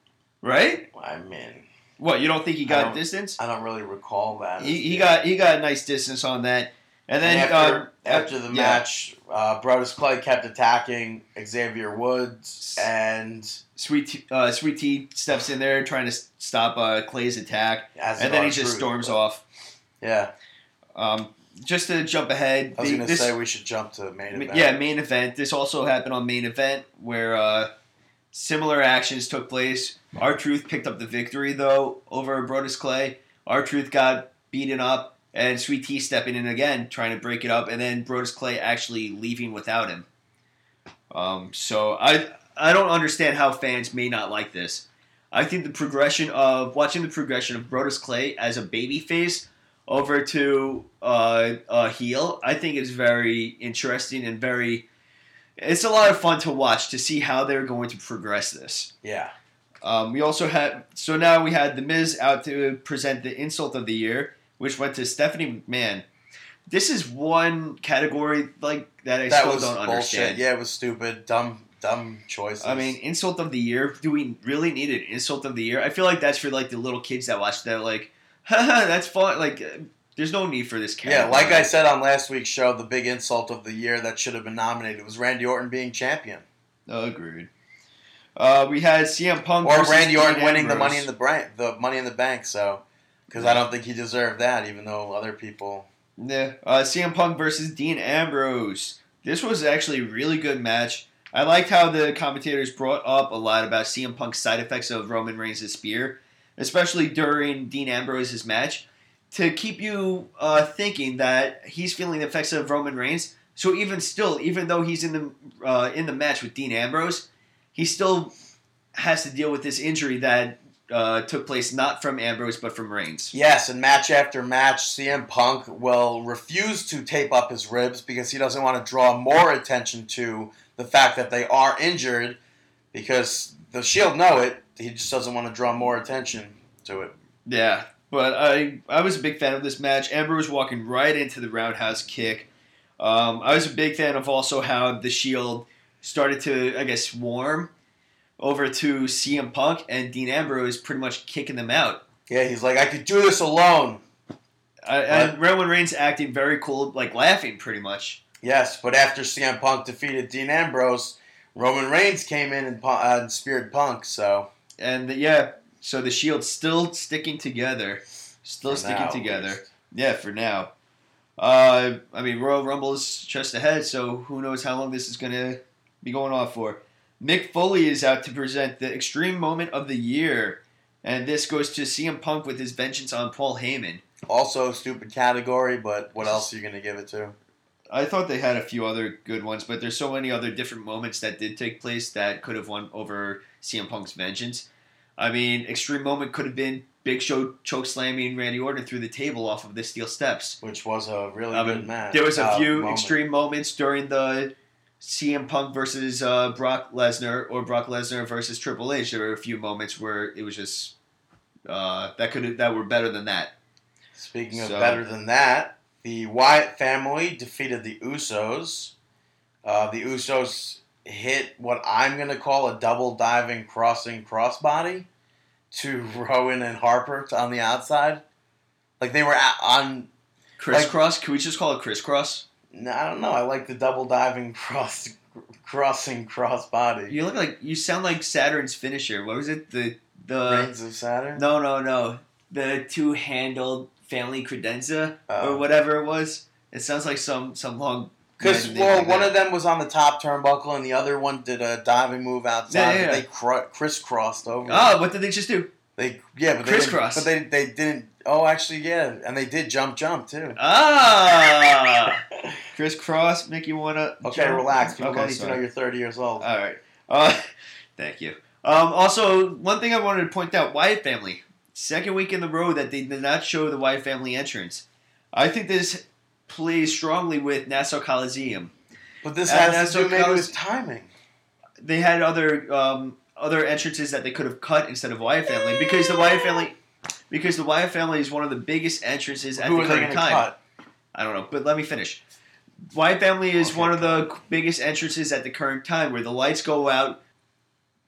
right? I mean, What you don't think he got don't- distance? I don't really recall that. He, he got he got a nice distance on that, and then And after, uh, after the yeah. match, uh, Brodus Clay kept attacking Xavier Woods, and Sweet Tea, uh, Sweet Tea steps in there trying to stop uh, Clay's attack, and then he just storms but- off. Yeah, Um, just to jump ahead, I was the- gonna say we should jump to main event. Yeah, main event. This also happened on main event where uh, similar actions took place. R-Truth picked up the victory though over Brodus Clay. R-Truth got beaten up, and Sweet Tea stepping in again, trying to break it up, and then Brodus Clay actually leaving without him. Um, so I I don't understand how fans may not like this. I think the progression of watching the progression of Brodus Clay as a baby face over to uh, a heel, I think is very interesting and very. It's a lot of fun to watch to see how they're going to progress this. yeah. Um, we also had so now we had the Miz out to present the insult of the year, which went to Stephanie McMahon. This is one category like that I that still was don't bullshit. understand. Yeah, it was stupid, dumb, dumb choices. I mean, insult of the year. Do we really need an insult of the year? I feel like that's for like the little kids that watch that. Like, haha, that's fun. Like, there's no need for this. category. yeah, like I said on last week's show, the big insult of the year that should have been nominated was Randy Orton being champion, agreed. Uh, we had CM Punk or Randy Orton winning the money in the bank, the money in the bank. So, because I don't think he deserved that, even though other people. Yeah. Uh, CM Punk versus Dean Ambrose. This was actually a really good match. I liked how the commentators brought up a lot about CM Punk's side effects of Roman Reigns' spear, especially during Dean Ambrose's match, to keep you uh, thinking that he's feeling the effects of Roman Reigns. So even still, even though he's in the uh, in the match with Dean Ambrose, he still has to deal with this injury that uh, took place not from Ambrose but from Reigns. Yes, and match after match, CM Punk will refuse to tape up his ribs because he doesn't want to draw more attention to the fact that they are injured because the Shield know it. He just doesn't want to draw more attention to it. Yeah, but I I was a big fan of this match. Ambrose walking right into the roundhouse kick. Um, I was a big fan of also how the Shield started to I guess swarm over to CM Punk and Dean Ambrose pretty much kicking them out. Yeah, he's like, I could do this alone. I, and Roman Reigns acting very cool, like laughing pretty much. Yes, but after CM Punk defeated Dean Ambrose, Roman Reigns came in and, uh, and speared Punk. So And yeah, so the Shield still sticking together, still For sticking now, together. Yeah, for now. Uh, I mean, Royal Rumble is just ahead, so who knows how long this is going to be going off for. Mick Foley is out to present the extreme moment of the year, and this goes to CM Punk with his vengeance on Paul Heyman. also a stupid category, but what else are you going to give it to? I thought they had a few other good ones, but there's so many other different moments that did take place that could have won over CM Punk's vengeance. I mean, extreme moment could have been Big Show choke slamming Randy Orton through the table off of the steel steps. Which was a really I good mean, match. There was a few moment. extreme moments during the CM Punk versus uh, Brock Lesnar or Brock Lesnar versus Triple H. There were a few moments where it was just uh, that could that were better than that. Speaking of better than that, the Wyatt family defeated the Usos. Uh, the Usos hit what I'm going to call a double diving crossing crossbody to Rowan and Harper on the outside. Like they were on. Crisscross? Can we just call it crisscross? No, I don't know. I like the double diving cross crossing crossbody. You look like you sound like Saturn's finisher. What was it? The the Rings of Saturn. no no no the two handled family credenza Oh. or whatever it was. It sounds like some some long. Because well, like one that. of them was on the top turnbuckle, and the other one did a diving move outside. Yeah, but yeah. They cr- crisscrossed over. Oh, what did they just do? They yeah, but they Crisscross. But they they didn't. Oh, actually, yeah, and they did jump, jump too. Ah, crisscross. Make you wanna? Okay, jump? relax. People Okay, don't need to know you're 30 years old. All right. Uh, thank you. Um, also, one thing I wanted to point out: Wyatt family. Second week in the row that they did not show the Wyatt family entrance. I think this plays strongly with Nassau Coliseum. but this and has to do maybe with timing. They had other um, other entrances that they could have cut instead of Wyatt family because the Wyatt family because the Wyatt family is one of the biggest entrances at Who the current time. cut? I don't know, but let me finish. Wyatt family is Okay, one of the biggest entrances at the current time where the lights go out.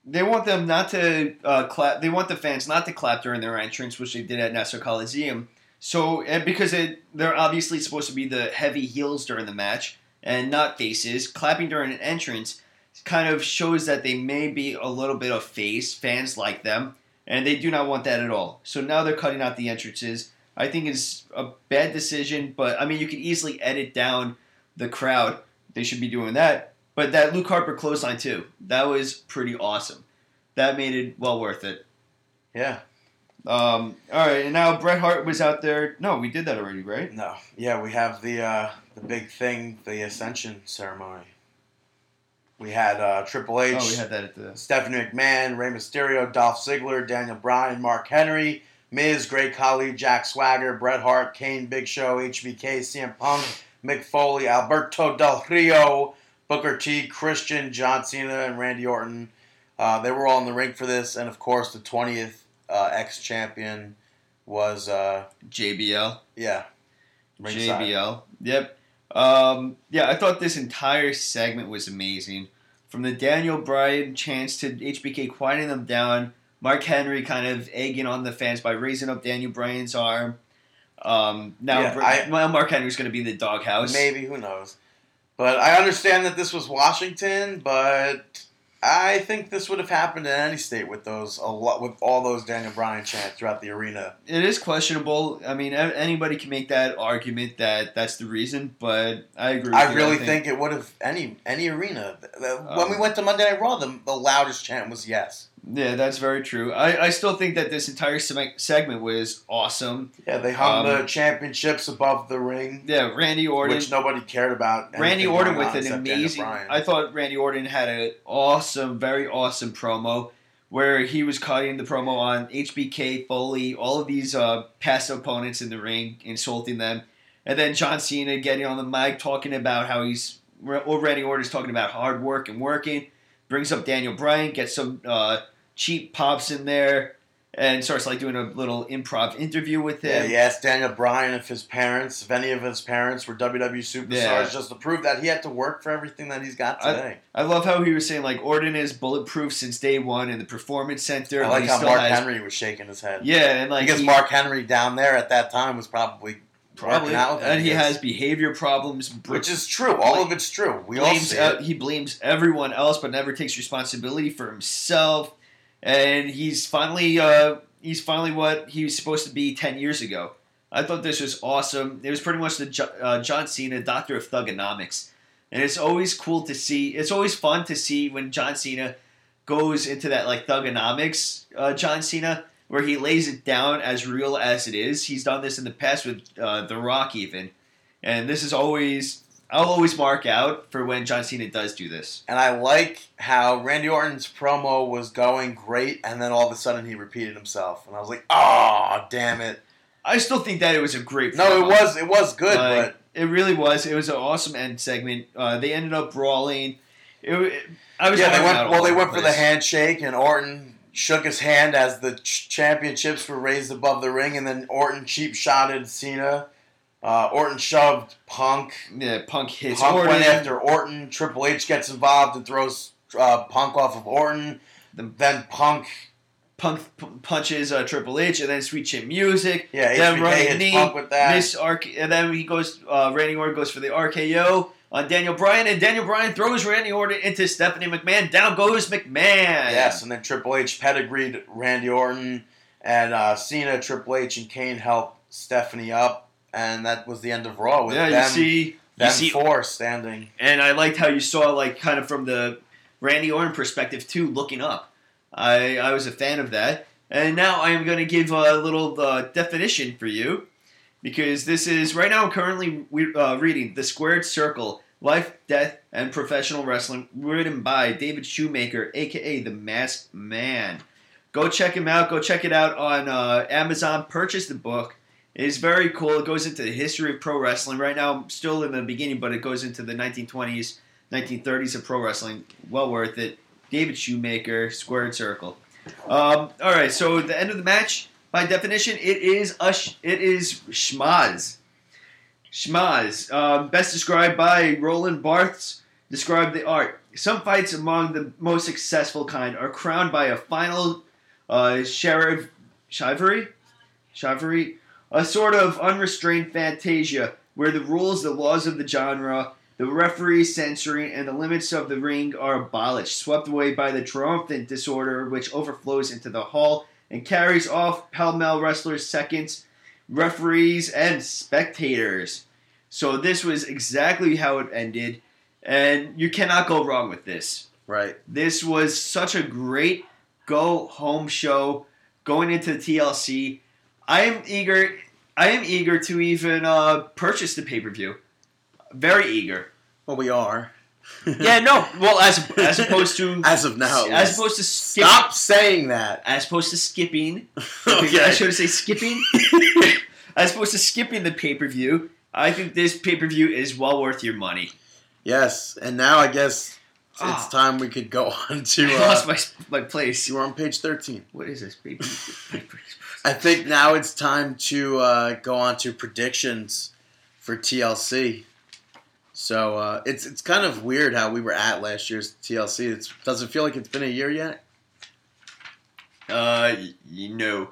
They want them not to uh, clap. They want the fans not to clap during their entrance, which they did at Nassau Coliseum. So, and because it, they're obviously supposed to be the heavy heels during the match and not faces, clapping during an entrance kind of shows that they may be a little bit of face. Fans like them, and they do not want that at all. So now they're cutting out the entrances. I think is a bad decision, but I mean you can easily edit down the crowd. They should be doing that. But that Luke Harper clothesline too, that was pretty awesome. That made it well worth it. Yeah. Um, all right, and now Bret Hart was out there. No, we did that already, right? No. Yeah, we have the uh, the big thing, the Ascension ceremony. We had uh, Triple H, Oh, we had that at the. Stephanie McMahon, Rey Mysterio, Dolph Ziggler, Daniel Bryan, Mark Henry, Miz, Great Khali, Jack Swagger, Bret Hart, Kane, Big Show, HBK, CM Punk, Mick Foley, Alberto Del Rio, Booker T, Christian, John Cena, and Randy Orton. Uh, they were all in the ring for this, and of course, the 20th uh, ex champion was, uh, JBL. yeah, ringside. JBL. Yep. Um, yeah, I thought this entire segment was amazing. From the Daniel Bryan chance to HBK quieting them down, Mark Henry kind of egging on the fans by raising up Daniel Bryan's arm. Um, now, Yeah, I- well, Mark Henry's going to be in the doghouse. Maybe, who knows? But I understand that this was Washington, but I think this would have happened in any state with those a lot with all those Daniel Bryan chants throughout the arena. It is questionable. I mean, anybody can make that argument that that's the reason, but I agree. With I you. really think it would have any any arena. When Um, we went to Monday Night Raw, the, the loudest chant was yes. Yeah, that's very true. I, I still think that this entire seg- segment was awesome. Yeah, they hung Um, the championships above the ring, Yeah, Randy Orton. which nobody cared about. Randy Orton with an amazing. I thought Randy Orton had an awesome, very awesome promo where he was cutting the promo on HBK, Foley, all of these uh, past opponents in the ring, insulting them, and then John Cena getting on the mic talking about how he's. Or Randy Orton's talking about hard work and working. Brings up Daniel Bryan, gets some uh, cheap pops in there, and starts like doing a little improv interview with Yeah, him. he asked Daniel Bryan if his parents, if any of his parents were WWE superstars, Yeah. just to prove that he had to work for everything that he's got today. I love how he was saying like Orton is bulletproof since day one in the performance center. I, like how Mark has- Henry was shaking his head. Yeah, and like because he, Mark Henry down there at that time was probably probably, out and he has behavior problems. which is true. All of it's true. We all blames see uh, it. he blames everyone else, but never takes responsibility for himself. And he's finally uh, he's finally what he was supposed to be ten years ago. I thought this was awesome. It was pretty much the uh, John Cena Doctor of Thuganomics, and it's always cool to see. It's always fun to see when John Cena goes into that like Thuganomics. Uh, John Cena. Where he lays it down as real as it is. He's done this in the past with uh, The Rock, even, and this is always I'll always mark out for when John Cena does do this. And I like how Randy Orton's promo was going great, and then all of a sudden he repeated himself, and I was like, "Oh, damn it!" I still think that it was a great. No, promo. it was it was good, Like, but it really was. It was an awesome end segment. Uh, they ended up brawling. It, it- I was yeah, they went well. They went for the handshake, and Orton shook his hand as the ch- championships were raised above the ring, and then Orton cheap shotted Cena. Uh, Orton shoved Punk. Yeah, Punk hits Punk Orton. went after Orton. Triple H gets involved and throws uh, Punk off of Orton. Then Punk, Punk p- punches uh, Triple H, and then Sweet Chin Music. yeah, Then HBK running hits knee, Punk with that. Miss Arc, and then he goes. Uh, Randy Orton goes for the RKO on Daniel Bryan, and Daniel Bryan throws Randy Orton into Stephanie McMahon. Down goes McMahon. Yes, and then Triple H pedigreed Randy Orton, and uh, Cena, Triple H, and Kane help Stephanie up, and that was the end of Raw with yeah. them, you see, you see four standing. and I liked how you saw like kind of from the Randy Orton perspective too, looking up. I I was a fan of that, and now I am going to give a little uh, definition for you because this is right now. I'm currently we- uh, reading the Squared Circle: Life, Death, and Professional Wrestling, written by David Shoemaker, aka the Masked Man. Go check him out. Go check it out on uh, Amazon. Purchase the book. It is very cool. It goes into the history of pro wrestling. Right now, I'm still in the beginning, but it goes into the 1920s, 1930s of pro wrestling. Well worth it. David Shoemaker, Squared Circle. Um, all right, so the end of the match, by definition, it is a sh- it is schmaz. Schmaz, um, best described by Roland Barthes. Described the art. Some fights among the most successful kind are crowned by a final uh, sheriff chivalry, a sort of unrestrained fantasia where the rules, the laws of the genre, the referee's censoring, and the limits of the ring are abolished, swept away by the triumphant disorder which overflows into the hall and carries off pell-mell wrestlers, seconds, referees, and spectators. So this was exactly how it ended, and you cannot go wrong with this. Right. This was such a great go home show going into TLC. I am eager. I am eager to even uh, purchase the pay per view. Very eager. Well, we are. Yeah, no. Well, as as opposed to As of now, as opposed to skip, Stop saying that. as opposed to skipping. Okay. I should say skipping. as opposed to skipping the pay per view. I think this pay per view is well worth your money. yes, and now I guess it's Ah. time we could go on to. I lost Uh, my my place. you were on page thirteen. What is this, baby? I think now it's time to uh, go on to predictions for TLC. So uh, it's it's kind of weird how we were at last year's TLC. It doesn't feel like it's been a year yet. Uh, you know,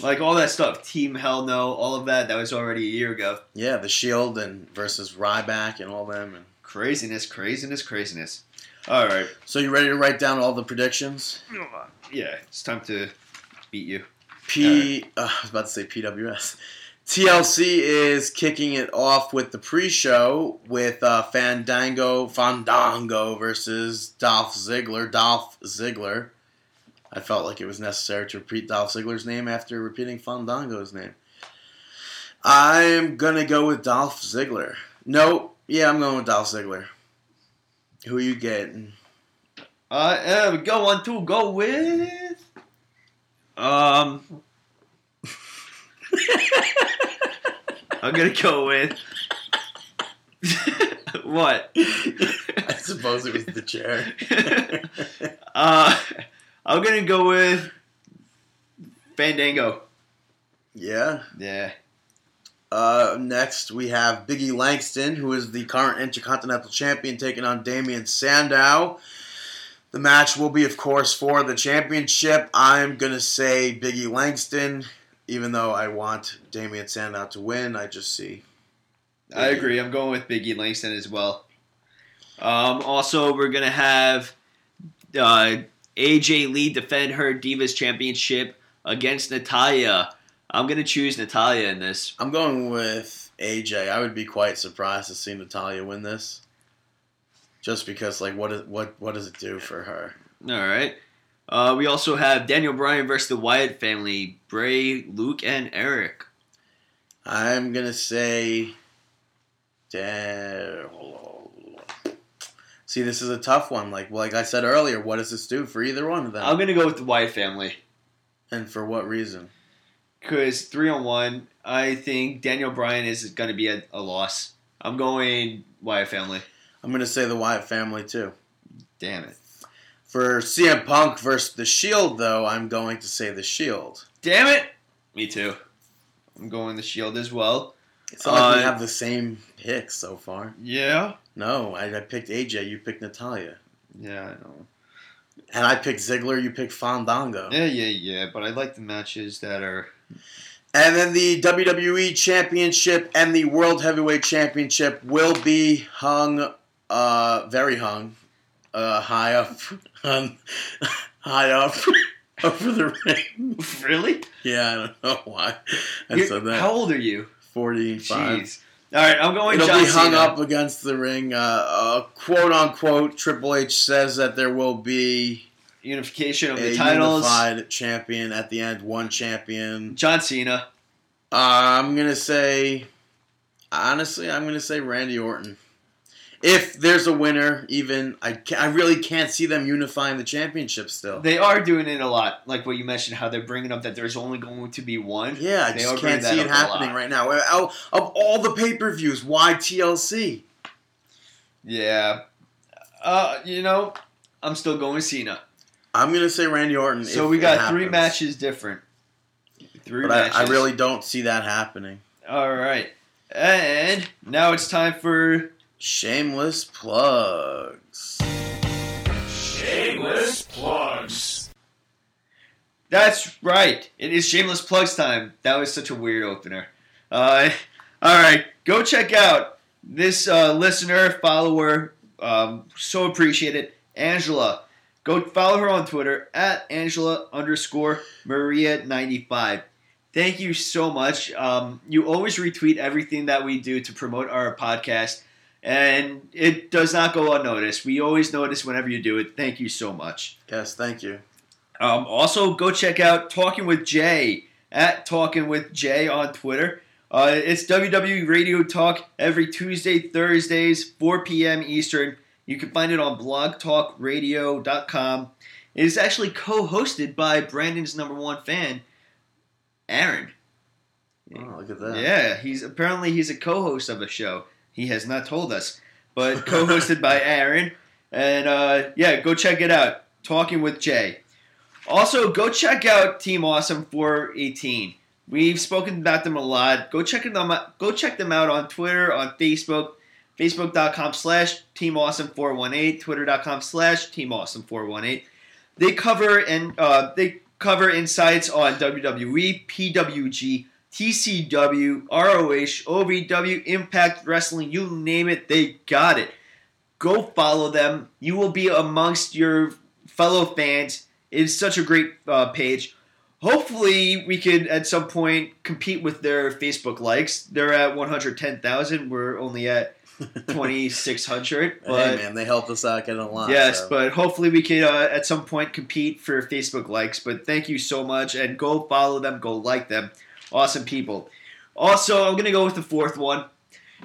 like all that stuff, Team Hell No, all of that, that was already a year ago. Yeah, the Shield and versus Ryback and all them. And Craziness, craziness, craziness. All right. So you ready to write down all the predictions? Yeah, it's time to beat you. P. Uh, I was about to say PWS. TLC is kicking it off with the pre-show with uh, Fandango Fandango versus Dolph Ziggler. Dolph Ziggler. I felt like it was necessary to repeat Dolph Ziggler's name after repeating Fandango's name. I'm gonna go with Dolph Ziggler. No, yeah, I'm going with Dolph Ziggler. Who are you getting? Uh, uh go on to go with. Um. I'm gonna go with. what? I suppose it was the chair. uh, I'm gonna go with Fandango. yeah. Yeah. Uh, next, we have Biggie Langston, who is the current Intercontinental Champion, taking on Damien Sandow. The match will be, of course, for the championship. I'm going to say Biggie Langston, even though I want Damien Sandow to win. I just see. I agree. I'm going with Biggie Langston as well. Um, also, we're gonna have uh, AJ Lee defend her Divas Championship against Natalya. I'm gonna choose Natalya in this. I'm going with AJ. I would be quite surprised to see Natalya win this. Just because, like, what is what what does it do for her? All right. Uh, we also have Daniel Bryan versus the Wyatt family: Bray, Luke, and Eric. I'm gonna say. Da- See, this is a tough one. Like, like I said earlier, what does this do for either one of them? I'm gonna go with the Wyatt family and for what reason? because three on one. I think Daniel Bryan is gonna be a, a loss. I'm going Wyatt family. I'm gonna say the Wyatt family too. Damn it. For CM Punk versus the Shield, though, I'm going to say the Shield. Damn it! Me too. I'm going the Shield as well. It's not like we Uh, have the same picks so far. Yeah. No, I, I picked AJ, you picked Natalya, Yeah, I know. and I picked Ziggler, you picked Fandango. Yeah, yeah, yeah. But I like the matches that are. And then the WWE Championship and the World Heavyweight Championship will be hung, uh, very hung, uh, high up, um, high up over the ring. Really? Yeah, I don't know why I You- said that. How old are you? Forty-five. Jeez. All right, I'm going. It'll John be hung Cena. up against the ring. Uh, uh, quote unquote, Triple H says that there will be Unification of the titles. unified champion at the end. One champion. John Cena. Uh, I'm gonna say, honestly, I'm gonna say Randy Orton. If there's a winner, even I, ca I really can't see them unifying the championship still. They are doing it a lot, like what you mentioned, how they're bringing up that there's only going to be one. yeah, I They just can't see it happening right now. Of of all the pay per views, why TLC? Yeah. Uh, you know, I'm still going Cena. I'm gonna say Randy Orton. So we got three matches different. Three but matches. I, I really don't see that happening. All right, and now it's time for Shameless plugs. Shameless plugs. That's right. It is shameless plugs time. That was such a weird opener. Uh, all right, go check out this uh, listener, follower. Um, so appreciate it, Angela. Go follow her on Twitter at Angela underscore Maria ninety five. Thank you so much. Um, you always retweet everything that we do to promote our podcast, and it does not go unnoticed. We always notice whenever you do it. Thank you so much. Yes, thank you. Um, also, go check out Talking with Jay at Talking with Jay on Twitter. Uh, it's WWE Radio Talk every Tuesday, Thursdays, 4 p.m. Eastern. You can find it on blogtalkradio.com. It is actually co-hosted by Brandon's number one fan, Aaron. Oh, look at that. Yeah, he's apparently he's a co-host of a show. He has not told us, but co-hosted by Aaron. And uh, yeah, go check it out. Talking with Jay. Also, go check out Team Awesome 418. We've spoken about them a lot. Go check them out. Go check them out on Twitter, on Facebook, Facebook.com slash Team Awesome 418, Twitter.com slash Team Awesome 418. They cover and uh, they cover insights on WWE, PWG, TCW, ROH, OVW, Impact Wrestling, you name it, they got it. Go follow them. You will be amongst your fellow fans. It's such a great uh, page. Hopefully, we could at some point compete with their Facebook likes. They're at 110,000. We're only at 2,600. But hey man, they helped us out getting a lot. Yes, so. but hopefully we can uh, at some point compete for Facebook likes. But thank you so much, and go follow them, go like them, awesome people. Also, I'm gonna go with the fourth one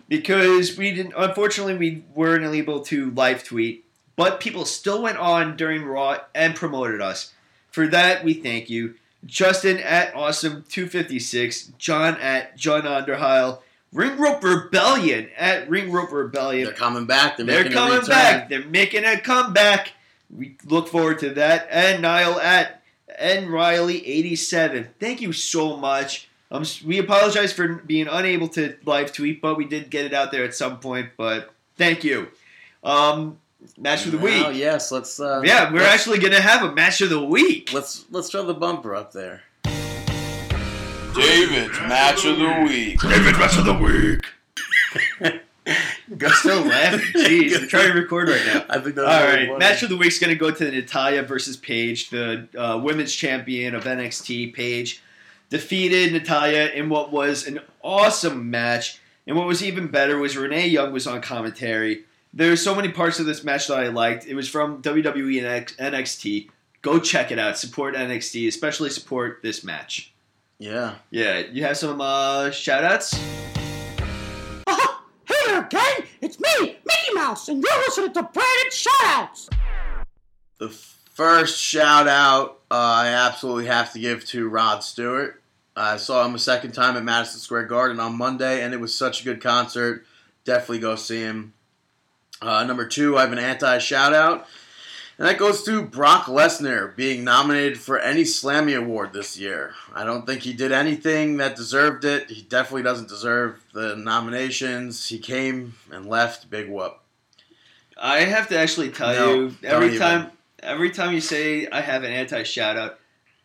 because we didn't. Unfortunately, we weren't able to live tweet, but people still went on during Raw and promoted us. For that, we thank you. Justin at awesome 256, John at John Underheil, Ring Rope Rebellion at Ring Rope Rebellion. they're coming back. They're, They're making coming a back. They're making a comeback. We look forward to that. And Niall at N Riley eighty seven. Thank you so much. Um, we apologize for being unable to live tweet, but we did get it out there at some point. But thank you. Um, match of the week. Now, yes, let's. Uh, Yeah, we're let's, actually gonna have a match of the week. Let's let's throw the bumper up there. David's match of the week. David match of the week. Go still laughing. Jeez, I'm trying to record right now. I think that's All really right, funny. match of the week's going to go to Natalya versus Paige, the uh, women's champion of NXT. Paige defeated Natalya in what was an awesome match, and what was even better was Renee Young was on commentary. There's so many parts of this match that I liked. It was from WWE and NXT. Go check it out. Support NXT, especially support this match. Yeah. Yeah, you have some uh, shout outs? Hey there, gang! It's me, Mickey Mouse, and you're listening to Brandon Shoutouts! The first shout out uh, I absolutely have to give to Rod Stewart. I saw him a second time at Madison Square Garden on Monday, and it was such a good concert. Definitely go see him. Uh, number two, I have an anti shout out, and that goes to Brock Lesnar being nominated for any Slammy Award this year. I don't think he did anything that deserved it. He definitely doesn't deserve the nominations. He came and left. Big whoop. I have to actually tell No, you every even. time every time you say I have an anti shout out,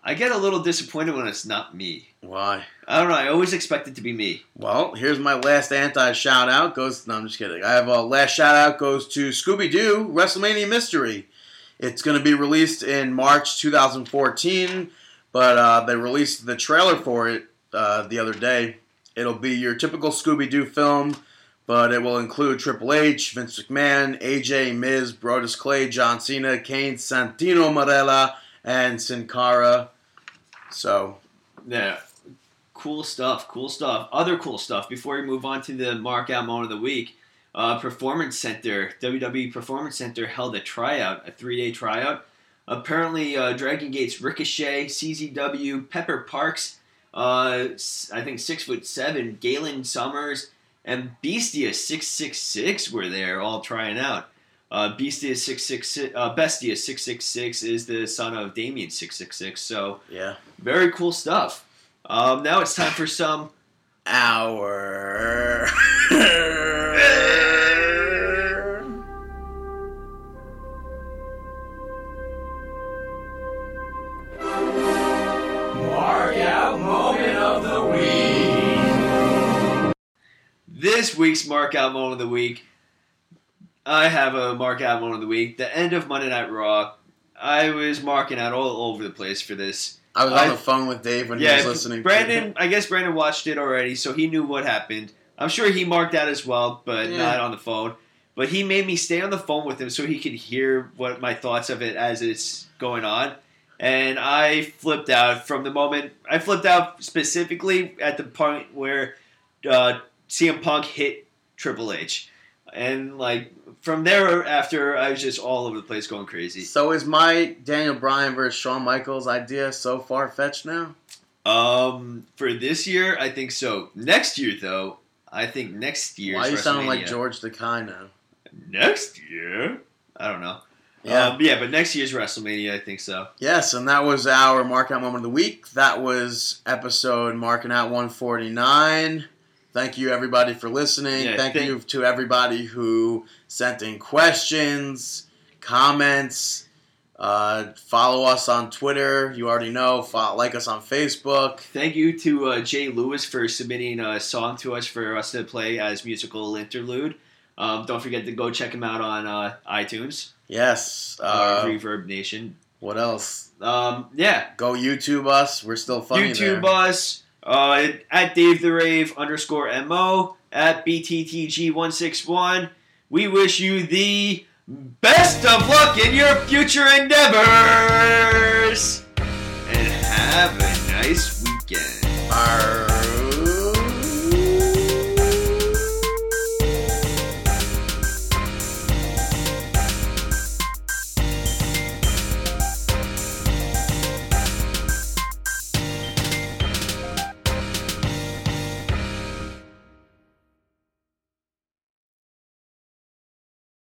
I get a little disappointed when it's not me. Why? I don't know. I always expect it to be me. Well, here's my last anti shout out. Goes no, I'm just kidding. I have a last shout out goes to Scooby Doo WrestleMania Mystery. It's going to be released in March 2014, but uh, they released the trailer for it uh, the other day. It'll be your typical Scooby Doo film, but it will include Triple H, Vince McMahon, AJ, Miz, Brodus Clay, John Cena, Kane, Santino Marella, and Sin Cara. So Yeah. Cool stuff. Cool stuff. Other cool stuff. Before we move on to the mark out moment of the week, uh, Performance Center, WWE Performance Center held a tryout, a three day tryout. Apparently, uh, Dragon Gate's Ricochet, CZW, Pepper Parks, uh, I think six foot seven, Galen Summers, and Bestia six six six were there, all trying out. Uh, Bestia six six six, uh, Bestia six six six is the son of Damien six six six. So yeah. very cool stuff. Um, now it's time for some. Hour. Mark out moment of the week. This week's mark out moment of the week. I have a mark out moment of the week. The end of Monday Night Raw. I was marking out all over the place for this. I was on I- the phone with Dave when he was listening. To it. Brandon. I guess Brandon watched it already, so he knew what happened. I'm sure he marked out as well, but Yeah. not on the phone. But he made me stay on the phone with him so he could hear what my thoughts of it as it's going on. And I flipped out from the moment I flipped out specifically at the point where uh, CM Punk hit Triple H, and like from there after I was just all over the place going crazy. So is my Daniel Bryan versus Shawn Michaels idea so far fetched now? Um, for this year, I think so. Next year, though, I think next year. Why are you sounding like George Takei now? Next year, I don't know. Yeah. um, yeah, but next year's WrestleMania, I think so. Yes, and that was our mark out moment of the week. That was episode marking out 149. Thank you everybody for listening. Yeah, thank thank- you to everybody who sent in questions, comments. Uh, follow us on Twitter. You already know. Follow, like us on Facebook. Thank you to uh, Jay Lewis for submitting a song to us for us to play as musical interlude. Um, don't forget to go check him out on uh, iTunes, Yes. uh, Uh, Reverb Nation. what else? Um, yeah, Go YouTube us. We're still funny YouTube there. us uh, at Dave the Rave underscore mo at bttg161. We wish you the best of luck in your future endeavors, and have a nice